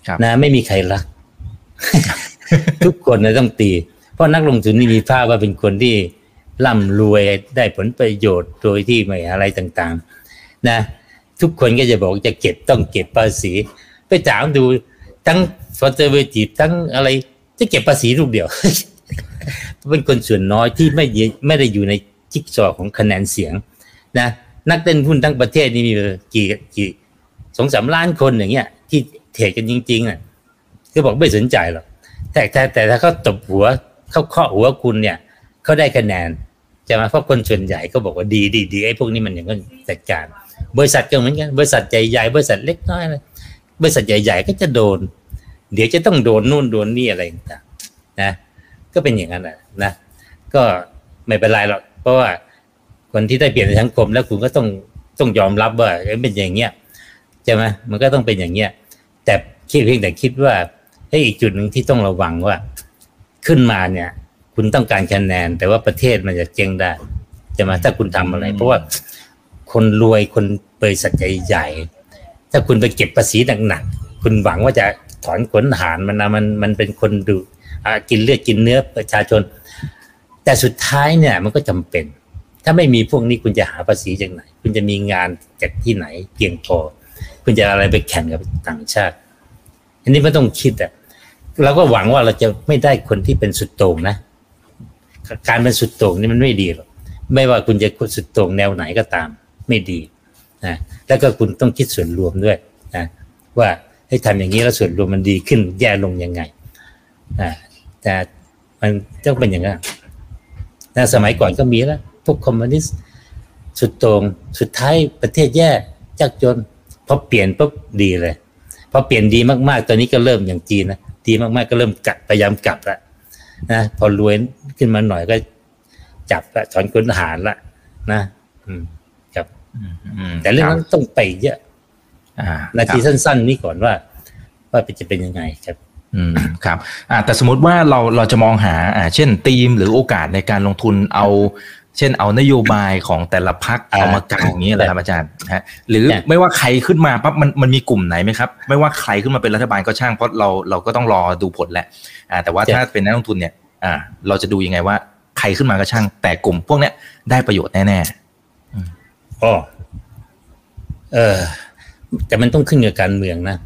ครับนะไม่มีใครรัก ทุกคนนะต้องตี เพราะนักลงทุนนี่มีภาพว่าเป็นคนที่ร่ำรวยได้ผลประโยชน์โดยที่ไม่อะไรต่าง ๆ นะ ทุกคนก็จะบอกจะเก็บต้องเก็บภาษี ไปถามดูทั้งคอนเซอร์เวทีฟทั้งอะไรจะเก็บภาษีลูกเดียว เป็นคนส่วนน้อยที่ไม่ไม่ได้อยู่ในจิ๊กซอของคะแนนเสียง นะ นักเต้นหุ้นทั้งประเทศนี่มีกี่กี่สองสามล้านคนอย่างเงี้ย ที่เทรดกันจริงๆอะก็บอกไม่สนใจหรอกแต่แต่แต่ถ้าเขาตบหัวเขาเคาะหัวคุณเนี่ยเขาได้คะแนนจะมาเพราะคนส่วนใหญ่ก็บอกว่าดีดีดีไอ้พวกนี้มันอย่างก็จัดการ บริษัทก็เหมือนกันบริษัทใหญ่ๆบริษัทเล็กน้อยอะไร บริษัทใหญ่ ๆ ก็จะโดน เดี๋ยวจะต้องโดนนู่นโดนนี่อะไรต่างๆนะก็เป็นอย่างนั้นแหละนะก็ไม่เป็นไรหรอกเพราะว่าคนที่ได้เปลี่ยนในสังคมแล้วคุณก็ต้องต้องยอมรับว่าเอ้ยเป็นอย่างเงี้ยใช่ไหมมันก็ต้องเป็นอย่างเงี้ยแต่คิดเพียงแต่คิดว่าเฮ้ยอีกจุดหนึ่งที่ต้องระวังว่า ขึ้นมาเนี่ย คุณต้องการคะแนน แต่ว่าประเทศมันจะเจ๊งได้ใช่ไหมถ้าคุณทำอะไร เพราะว่าคนรวยคนบริษัทใหญ่ๆ ถ้าคุณไปเก็บภาษีหนักๆคุณหวังว่าจะถอนขนหารมันนะมันมันเป็นคนดูอ่ากินเลือดกินเนื้อประชาชน แต่สุดท้ายเนี่ยมันก็จำเป็น ถ้าไม่มีพวกนี้คุณจะหาภาษีจากไหน คุณจะมีงานจากที่ไหนเพียงพอ คุณจะอะไรไปแข่งกับต่างชาติ อันนี้ไม่ต้องคิดอะเราก็หวังว่าเราจะไม่ได้คนที่เป็นสุดโต่งนะ การเป็นสุดโต่งนี่มันไม่ดีหรอกไม่ว่าคุณจะสุดโต่งแนวไหนก็ตาม ไม่ดี นะแล้วก็คุณต้องคิดส่วนรวมด้วยนะว่าให้ทำอย่างนี้แล้วส่วนรวมมันดีขึ้นแย่ลงยังไงนะแต่มันต้องเป็นอย่างนั้นนะสมัยก่อนก็มีแล้วพวกคอมมิวนิสต์สุดโต่งสุดท้ายประเทศแย่ยากจนพอเปลี่ยนปุ๊บดีเลยพอเปลี่ยนดีมากๆ ตอนนี้ก็เริ่มอย่างจีนนะดีมากๆก็เริ่มกลับพยายามกลับละนะพอรวยขึ้นมาหน่อยก็จับละถอนคุณหารละนะ อืม แต่เรื่องนั้นต้องไปเยอะอ่านาทีครับสั้น ๆ นี่ก่อนว่า ว่าจะเป็นยังไงครับอืมครับอ่าแต่สมมติว่าเราเราจะมองหาอ่าเช่นธีมหรือโอกาสในการลงทุนเอา เช่นเอานโยบายของแต่ละพักอ่าเอามากางอย่างนี้เลยครับอาจารย์ฮะหรือใช่ไม่ว่าใครขึ้นมาปั๊บมันมันมีกลุ่มไหนไหมครับ ไม่ว่าใครขึ้นมาเป็นรัฐบาลก็ช่างเพราะเราเราก็ต้องรอดูผลแหละอ่าแต่ว่าถ้าเป็นนักลงทุนเนี่ย อ่า เราจะดูยังไงว่าใครขึ้นมาก็ช่างแต่กลุ่มพวกเนี้ยได้ประโยชน์แน่ อ๋อเออแต่มันต้องขึ้นกับการเมืองนะ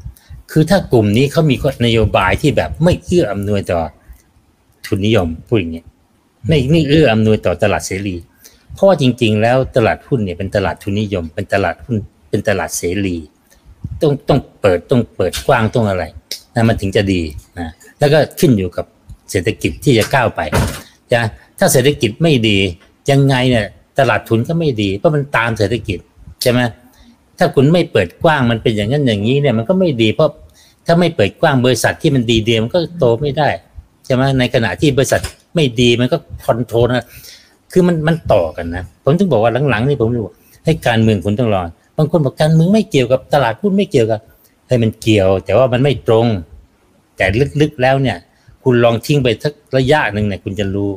คือถ้ากลุ่มนี้เขามีนโยบายที่แบบไม่เอื้ออำนวยต่อทุนนิยมพูดอย่างเงี้ยไม่ไม่เอื้ออำนวยต่อตลาดเสรี เพราะว่าจริง ๆ แล้วตลาดหุ้นเนี่ยเป็นตลาดทุนนิยม เป็นตลาดหุ้นเป็นตลาดเสรี ต้องต้องเปิดต้องเปิดกว้างต้องอะไรนะมันถึงจะดีนะแล้วก็ขึ้นอยู่กับเศรษฐกิจที่จะก้าวไปจะถ้าเศรษฐกิจไม่ดียังไงเนี่ย ตลาดทุนก็ไม่ดีเพราะมันตามเศรษฐกิจใช่ไหมถ้าคุณไม่เปิดกว้างมันเป็นอย่างนั้นอย่างนี้เนี่ยมันก็ไม่ดีเพราะถ้าไม่เปิดกว้างบริษัทที่มันดีเดียมันก็โตไม่ได้ใช่ไหมในขณะที่บริษัทไม่ดีมันก็คอนโทรลนะคือมันมันต่อกันนะผมถึงบอกว่าหลังๆนี่ผมรู้ให้การเมืองคุณต้องรอบางคนบอกการเมืองไม่เกี่ยวกับตลาดหุ้นไม่เกี่ยวกับให้มันเกี่ยว แต่ว่ามันไม่ตรง แต่ลึกๆแล้วเนี่ย คุณลองทิ้งไปสักระยะหนึ่งเนี่ยคุณจะรู้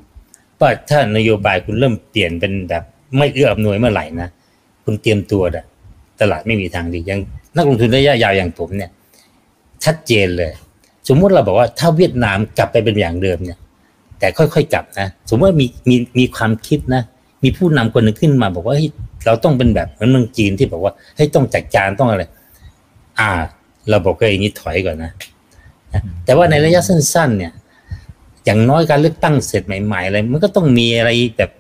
ว่าถ้านโยบายคุณเริ่มเปลี่ยนเป็นแบบ ไม่เอื้ออำนวยเมื่อไหร่นะคุณเตรียมตัวนะตลาดไม่มีทางดีอย่างนักลงทุนระยะยาวอย่างผมเนี่ย ชัดเจนเลย สมมุติเราบอกว่าถ้าเวียดนามกลับไปเป็นอย่างเดิมเนี่ย แต่ค่อยๆกลับนะสมมติว่ามีมีมีความคิดนะ มีผู้นำคนหนึ่งขึ้นมา บอกว่าเฮ้ยเราต้องเป็นแบบเหมือนเมืองจีนที่บอกว่าเฮ้ต้องจัดการต้องอะไร อ่า เราบอกก็อย่างนี้ถอยก่อนนะแต่ว่าในระยะสั้น ๆ เนี่ย อย่างน้อยการเลือกตั้งเสร็จใหม่ๆอะไรมันก็ต้องมีอะไรแบบ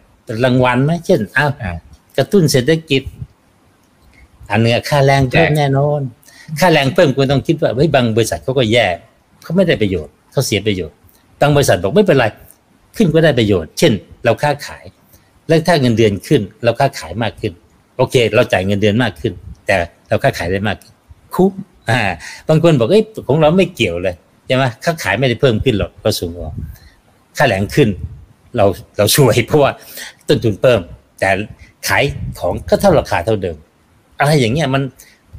รางวัลไหมเช่นอ้าวอ่ากระตุ้นเศรษฐกิจอันเนี้ยค่าแรงเพิ่มแจกแน่นอน ค่าแรงเพิ่มคุณต้องคิดว่าเฮ้ยบางบริษัทเขาก็แย่เขาไม่ได้ประโยชน์เขาเสียประโยชน์บางบริษัทบอกไม่เป็นไรขึ้นก็ได้ประโยชน์ เช่น เราค้าขาย แล้วถ้าเงินเดือนขึ้น เราค้าขายมากขึ้น โอเค เราจ่ายเงินเดือนมากขึ้น แต่เราค้าขายได้มากขึ้นคุ้มอ่าบางคนบอกเอ้ยของเราไม่เกี่ยวเลย ใช่ไหมค้าขายไม่ได้เพิ่มขึ้นหรอกเราสูงกว่าค่าแรงขึ้น เราเราช่วยเพราะว่าต้นทุนเพิ่ม แต่ขายของก็เท่าราคาเท่าเดิม อะไรอย่างเงี้ยมัน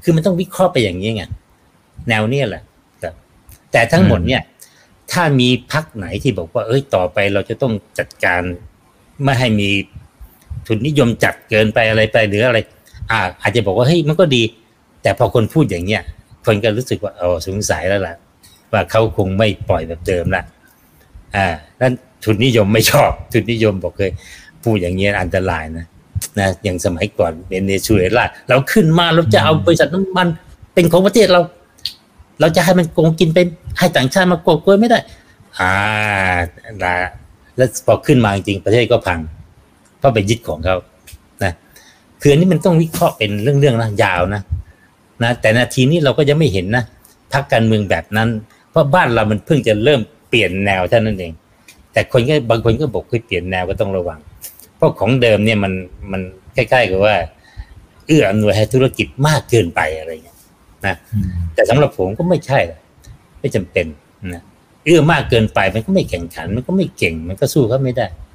คือมันต้องวิเคราะห์ไปอย่างนี้ไงแนวเนี้ยแหละครับแต่ทั้งหมดเนี่ย ถ้ามีพักไหนที่บอกว่า เอ้ยต่อไปเราจะต้องจัดการไม่ให้มีทุนนิยมจัดเกินไปอะไรไปหรืออะไร อ่า อาจจะบอกว่าเฮ้ยมันก็ดี แต่พอคนพูดอย่างเงี้ยคนก็รู้สึกว่าเออสงสัยแล้วล่ะ ว่าเขาคงไม่ปล่อยแบบเดิมละอ่านั้นทุนนิยมไม่ชอบ ทุนนิยมบอกเคยพูดอย่างเงี้ยอันตรายนะนะอย่างสมัยก่อนเวเนซุเอลาเราขึ้นมาเราจะเอาบริษัทน้ำมันเป็นของประเทศเรา เราจะให้มันโกงกินไปให้ต่างชาติมาโกงกล้วยไม่ได้ อ่าละแล้วพอขึ้นมาจริงประเทศก็พัง เพราะไปยึดของเขานะคืออันนี้มันต้องวิเคราะห์เป็นเรื่องๆนะยาวนะนะแต่นาทีนี้เราก็ยังไม่เห็นนะพักการเมืองแบบนั้น ราะบ้านเรามันเพิ่งจะเริ่มเปลี่ยนแนวเท่านั้นเอง แต่คนก็บางคนก็บอกให้เปลี่ยนแนวก็ต้องระวัง เพราะของเดิมเนี่ยมันมันใกล้ๆกับว่า เอื้ออำนวยให้ธุรกิจมากเกินไปอะไรเงี้ยนะแต่สำหรับผมก็ไม่ใช่ ไม่จำเป็นนะเอื้อมากเกินไปมันก็ไม่แข่งขัน มันก็ไม่เก่ง มันก็สู้เขาไม่ได้ครับ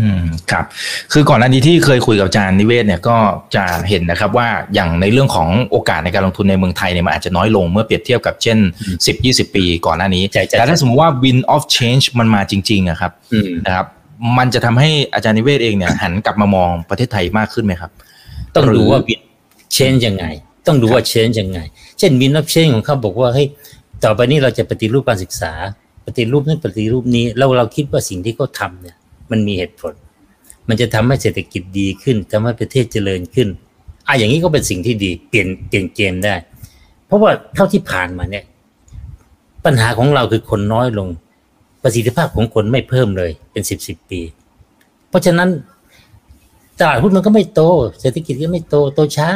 อืมครับ คือก่อนหน้านี้ที่เคยคุยกับอาจารย์นิเวศเนี่ยก็จะเห็นนะครับว่าอย่างในเรื่องของโอกาสในการลงทุนในเมืองไทยเนี่ยมันอาจจะน้อยลงเมื่อเปรียบเทียบกับเช่น 10-20 ปีก่อนหน้านี้ใช่ใช่แต่ถ้าสมมติว่า wind of change มันมาจริงๆอะครับอืมนะครับ มันจะทำให้อาจารย์นิเวศเองเนี่ยหันกลับมามองประเทศไทยมากขึ้นไหมครับ ต้องหรืดูอว่าวินเชนยังไง ต้องดูว่าเชนยังไง เช่นวินอ f เชนของเขาบอกว่าเฮ้ยต่อไปนี้เราจะปฏิรูปการศึกษา ปฏิรูปนั้นปฏิรูปนี้แล้วเราคิดว่าสิ่งที่เขาทำเนี่ย มันมีเหตุผล มันจะทำให้เศรษฐกิจดีขึ้นทำให้ประเทศเจริญขึ้นอะอย่างนี้ก็เป็นสิ่งที่ดีเปลี่ยนเปลี่ยนเกมได้ เพราะว่าเท่าที่ผ่านมาเนี่ย ปัญหาของเราคือคนน้อยลง ประสิทธิภาพของคนไม่เพิ่มเลย เป็นสิบสิบปี เพราะฉะนั้นตลาดหุ้นมันก็ไม่โต เศรษฐกิจก็ไม่โตโตช้า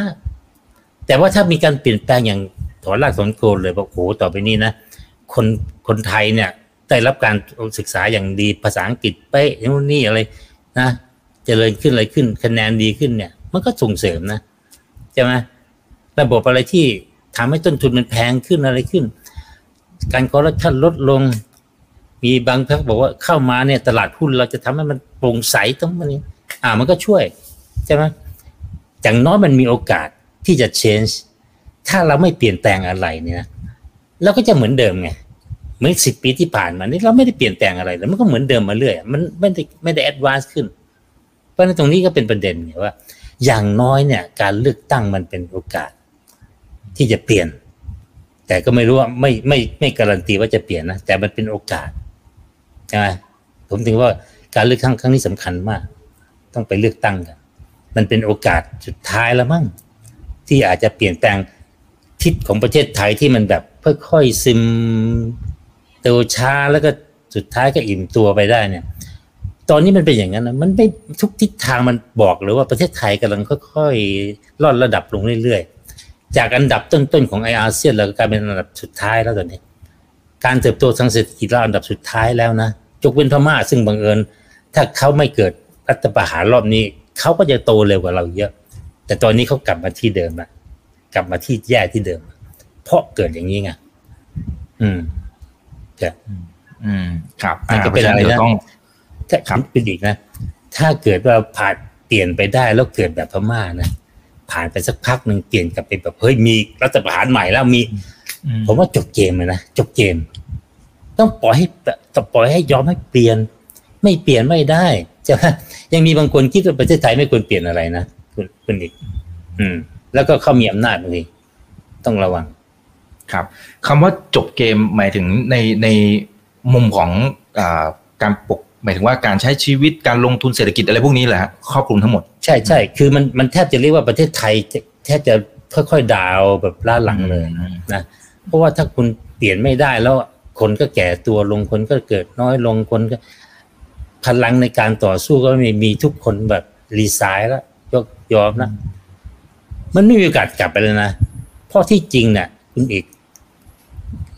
แต่ว่าถ้ามีการเปลี่ยนแปลงอย่างถอนรากถอนโคนเลยบอกโอ้โหต่อไปนี้นะคนคนไทยเนี่ย ได้รับการศึกษาอย่างดีภาษาอังกฤษเป๊ะนู่นนี่อะไรนะเจริญขึ้นอะไรขึ้น คะแนนดีขึ้นเนี่ย มันก็ส่งเสริมนะใช่ไหมระบบอะไรที่ทำให้ต้นทุนมันแพงขึ้นอะไรขึ้น การคอร์รัปชันลดลง มีบางพักบอกว่าเข้ามาเนี่ย ตลาดหุ้นเราจะทำให้มันโปร่งใสต้องมันนี้อ่ามันก็ช่วยใช่ไหมอย่างน้อยมันมีโอกาสที่จะ change ถ้าเราไม่เปลี่ยนแปลงอะไรเนี่ยเราก็จะเหมือนเดิมไง เหมือนสิบปีที่ผ่านมานี่เราไม่ได้เปลี่ยนแปลงอะไรเลยมันก็เหมือนเดิมมาเรื่อยมันไม่ได้ไม่ได้ advance ขึ้น เพราะฉะนั้นตรงนี้ก็เป็นประเด็นไงว่า อย่างน้อยเนี่ย การเลือกตั้งมันเป็นโอกาส ที่จะเปลี่ยน แต่ก็ไม่รู้ว่าไม่ไม่ไม่การันตีว่าจะเปลี่ยนนะแต่มันเป็นโอกาสใช่ไหมผมถึงว่าการเลือกตั้งครั้งนี้สำคัญมาก ต้องไปเลือกตั้งกันมันเป็นโอกาสสุดท้ายแล้วมั้งที่อาจจะเปลี่ยนแปลงทิศของประเทศไทยที่มันแบบค่อยๆซึม เติบช้าแล้วก็สุดท้ายก็อิ่มตัวไปได้เนี่ย ตอนนี้มันเป็นอย่างนั้นนะมันไม่ทุกทิศทางมันบอกเลยว่าประเทศไทยกำลังค่อยๆล่อนระดับลงเรื่อยๆ จากอันดับต้นๆของไออาเซียนเราก็กลายเป็นอันดับสุดท้ายแล้วตอนนี้ การเติบโตทางเศรษฐกิจเราอันดับสุดท้ายแล้วนะยกเว้นพม่าซึ่งบังเอิญ ถ้าเขาไม่เกิดรัฐประหารรอบนี้เขาก็จะโตเร็วกว่าเราเยอะ แต่ตอนนี้เขากลับมาที่เดิมละกลับมาที่แย่ที่เดิม เพราะเกิดอย่างนี้ไงอืม จะอืม ครับมันก็เป็นอะไรนะพาฉดี๋ยวต้องถ้าครับเป็นอีกนะ ถ้าเกิดว่าผ่านเปลี่ยนไปได้แล้วเกิดแบบพม่านะผ่านไปสักพักหนึ่งเปลี่ยนกลับไปแบบเฮ้ยมีรัฐประหารใหม่แล้วมีอืมผมว่าจบเกมเลยนะจบเกม ต้องปล่อยให้ต้องปล่อยให้ยอมให้เปลี่ยน ไม่เปลี่ยนไม่ได้ใช่ไหมยังมีบางคนคิดว่าประเทศไทยไม่ควรเปลี่ยนอะไรนะคุณคุณอีก อืม แล้วก็เขามีอำนาจบางทีต้องระวัง ครับคำว่าจบเกมหมายถึงในในมุมของอาการปกหมายถึงว่าการใช้ชีวิตการลงทุนเศรษฐกิจอะไรพวกนี้แหละฮะครอบคลุมทั้งหมด ใช่ใช่คือมันมันแทบจะเรียกว่าประเทศไทยจะแทบจะค่อยๆดาวน์แบบล้าหลังเลยอืมนะเพราะว่าถ้าคุณเปลี่ยนไม่ได้แล้วคนก็แก่ตัวลงคนก็เกิดน้อยลงคนก็พลังในการต่อสู้ก็ไม่มีทุกคนแบบรีไซน์แล้วยกยอมนะมันไม่มีโอกาสกลับไปเลยนะเพราะที่จริงเนี่ย คุณเอก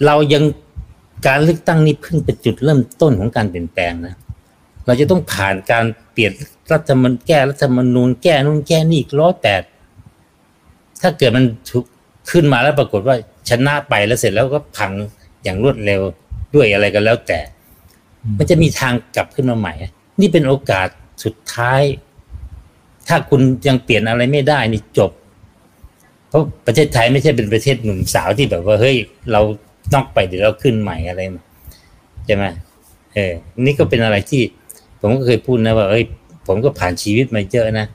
เรายังการเลือกตั้งนี่เพิ่งเป็นจุดเริ่มต้นของการเปลี่ยนแปลงนะ เราจะต้องผ่านการเปลี่ยนรัฐธรรมนูญแก้รัฐธรรมนูญแก้นู่นแก้นี่อีกร้อยแปดถ้าเกิดมันขึ้นมาแล้วปรากฏว่าชนะไปแล้วเสร็จแล้วก็พังอย่างรวดเร็วด้วยอะไรกันแล้วแต่ มันจะมีทางกลับขึ้นมาใหม่ นี่เป็นโอกาสสุดท้าย ถ้าคุณยังเปลี่ยนอะไรไม่ได้นี่จบ เพราะประเทศไทยไม่ใช่เป็นประเทศหนุ่มสาวที่แบบว่าเฮ้ยเราน็อกไปเดี๋ยวเราขึ้นใหม่อะไรใช่ไหมเออ นี่ก็เป็นอะไรที่ ผมก็เคยพูดนะว่าเอ้ยผมก็ผ่านชีวิตมาเยอะนะ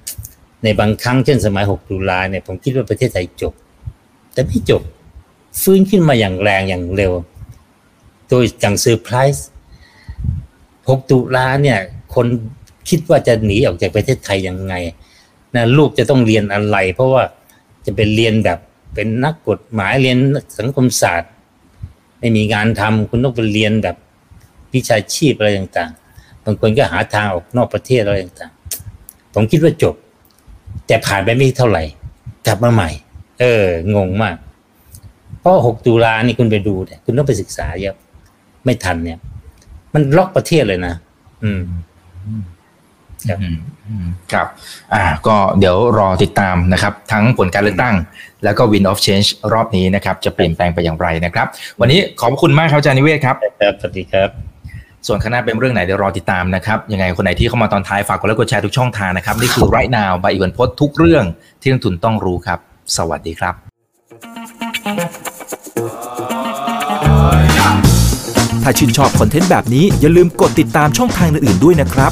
ในบางครั้งเช่นสมัย 6 ตุลาเนี่ยผมคิดว่าประเทศไทยจบ แต่ไม่จบ ฟื้นขึ้นมาอย่างแรงอย่างเร็ว โดยจังเซอร์ไพรส์ 6 ตุลาเนี่ย คนคิดว่าจะหนีออกจากประเทศไทยยังไงนะลูกจะต้องเรียนอะไร เพราะว่า จะเป็นเรียนแบบเป็นนักกฎหมายเรียนสังคมศาสตร์ ไม่มีงานทำคุณต้องไปเรียนแบบวิชาชีพอะไรต่างๆบางคนก็หาทางออกนอกประเทศอะไรต่างๆ ผมคิดว่าจบ แต่ผ่านไปไม่เท่าไหร่ กลับมาใหม่ เออ งงมาก เพราะหกตุลานี่คุณไปดูเนี่ยคุณต้องไปศึกษาเยอะไม่ทันเนี่ย มันล็อกประเทศเลยนะ อืม ครับอืมอืมครับ อ่า ก็เดี๋ยวรอติดตามนะครับ ทั้งผลการเลือกตั้ง แล้วก็ Win of Change รอบนี้นะครับ จะเปลี่ยนแปลงไปอย่างไรนะครับ วันนี้ขอบคุณมากครับอาจารย์นิเวศครับ ครับ สวัสดีครับ ส่วนคณะเป็นเรื่องไหนเดี๋ยวรอติดตามนะครับ ยังไงคนไหนที่เข้ามาตอนท้ายฝากกดไลค์กดแชร์ทุกช่องทางนะครับ นี่คือ right now ใบอีกวันพดทุกเรื่องที่นักทุนต้องรู้ครับ สวัสดีครับ ถ้าชื่นชอบคอนเทนต์แบบนี้อย่าลืมกดติดตามช่องทางอื่นๆด้วยนะครับ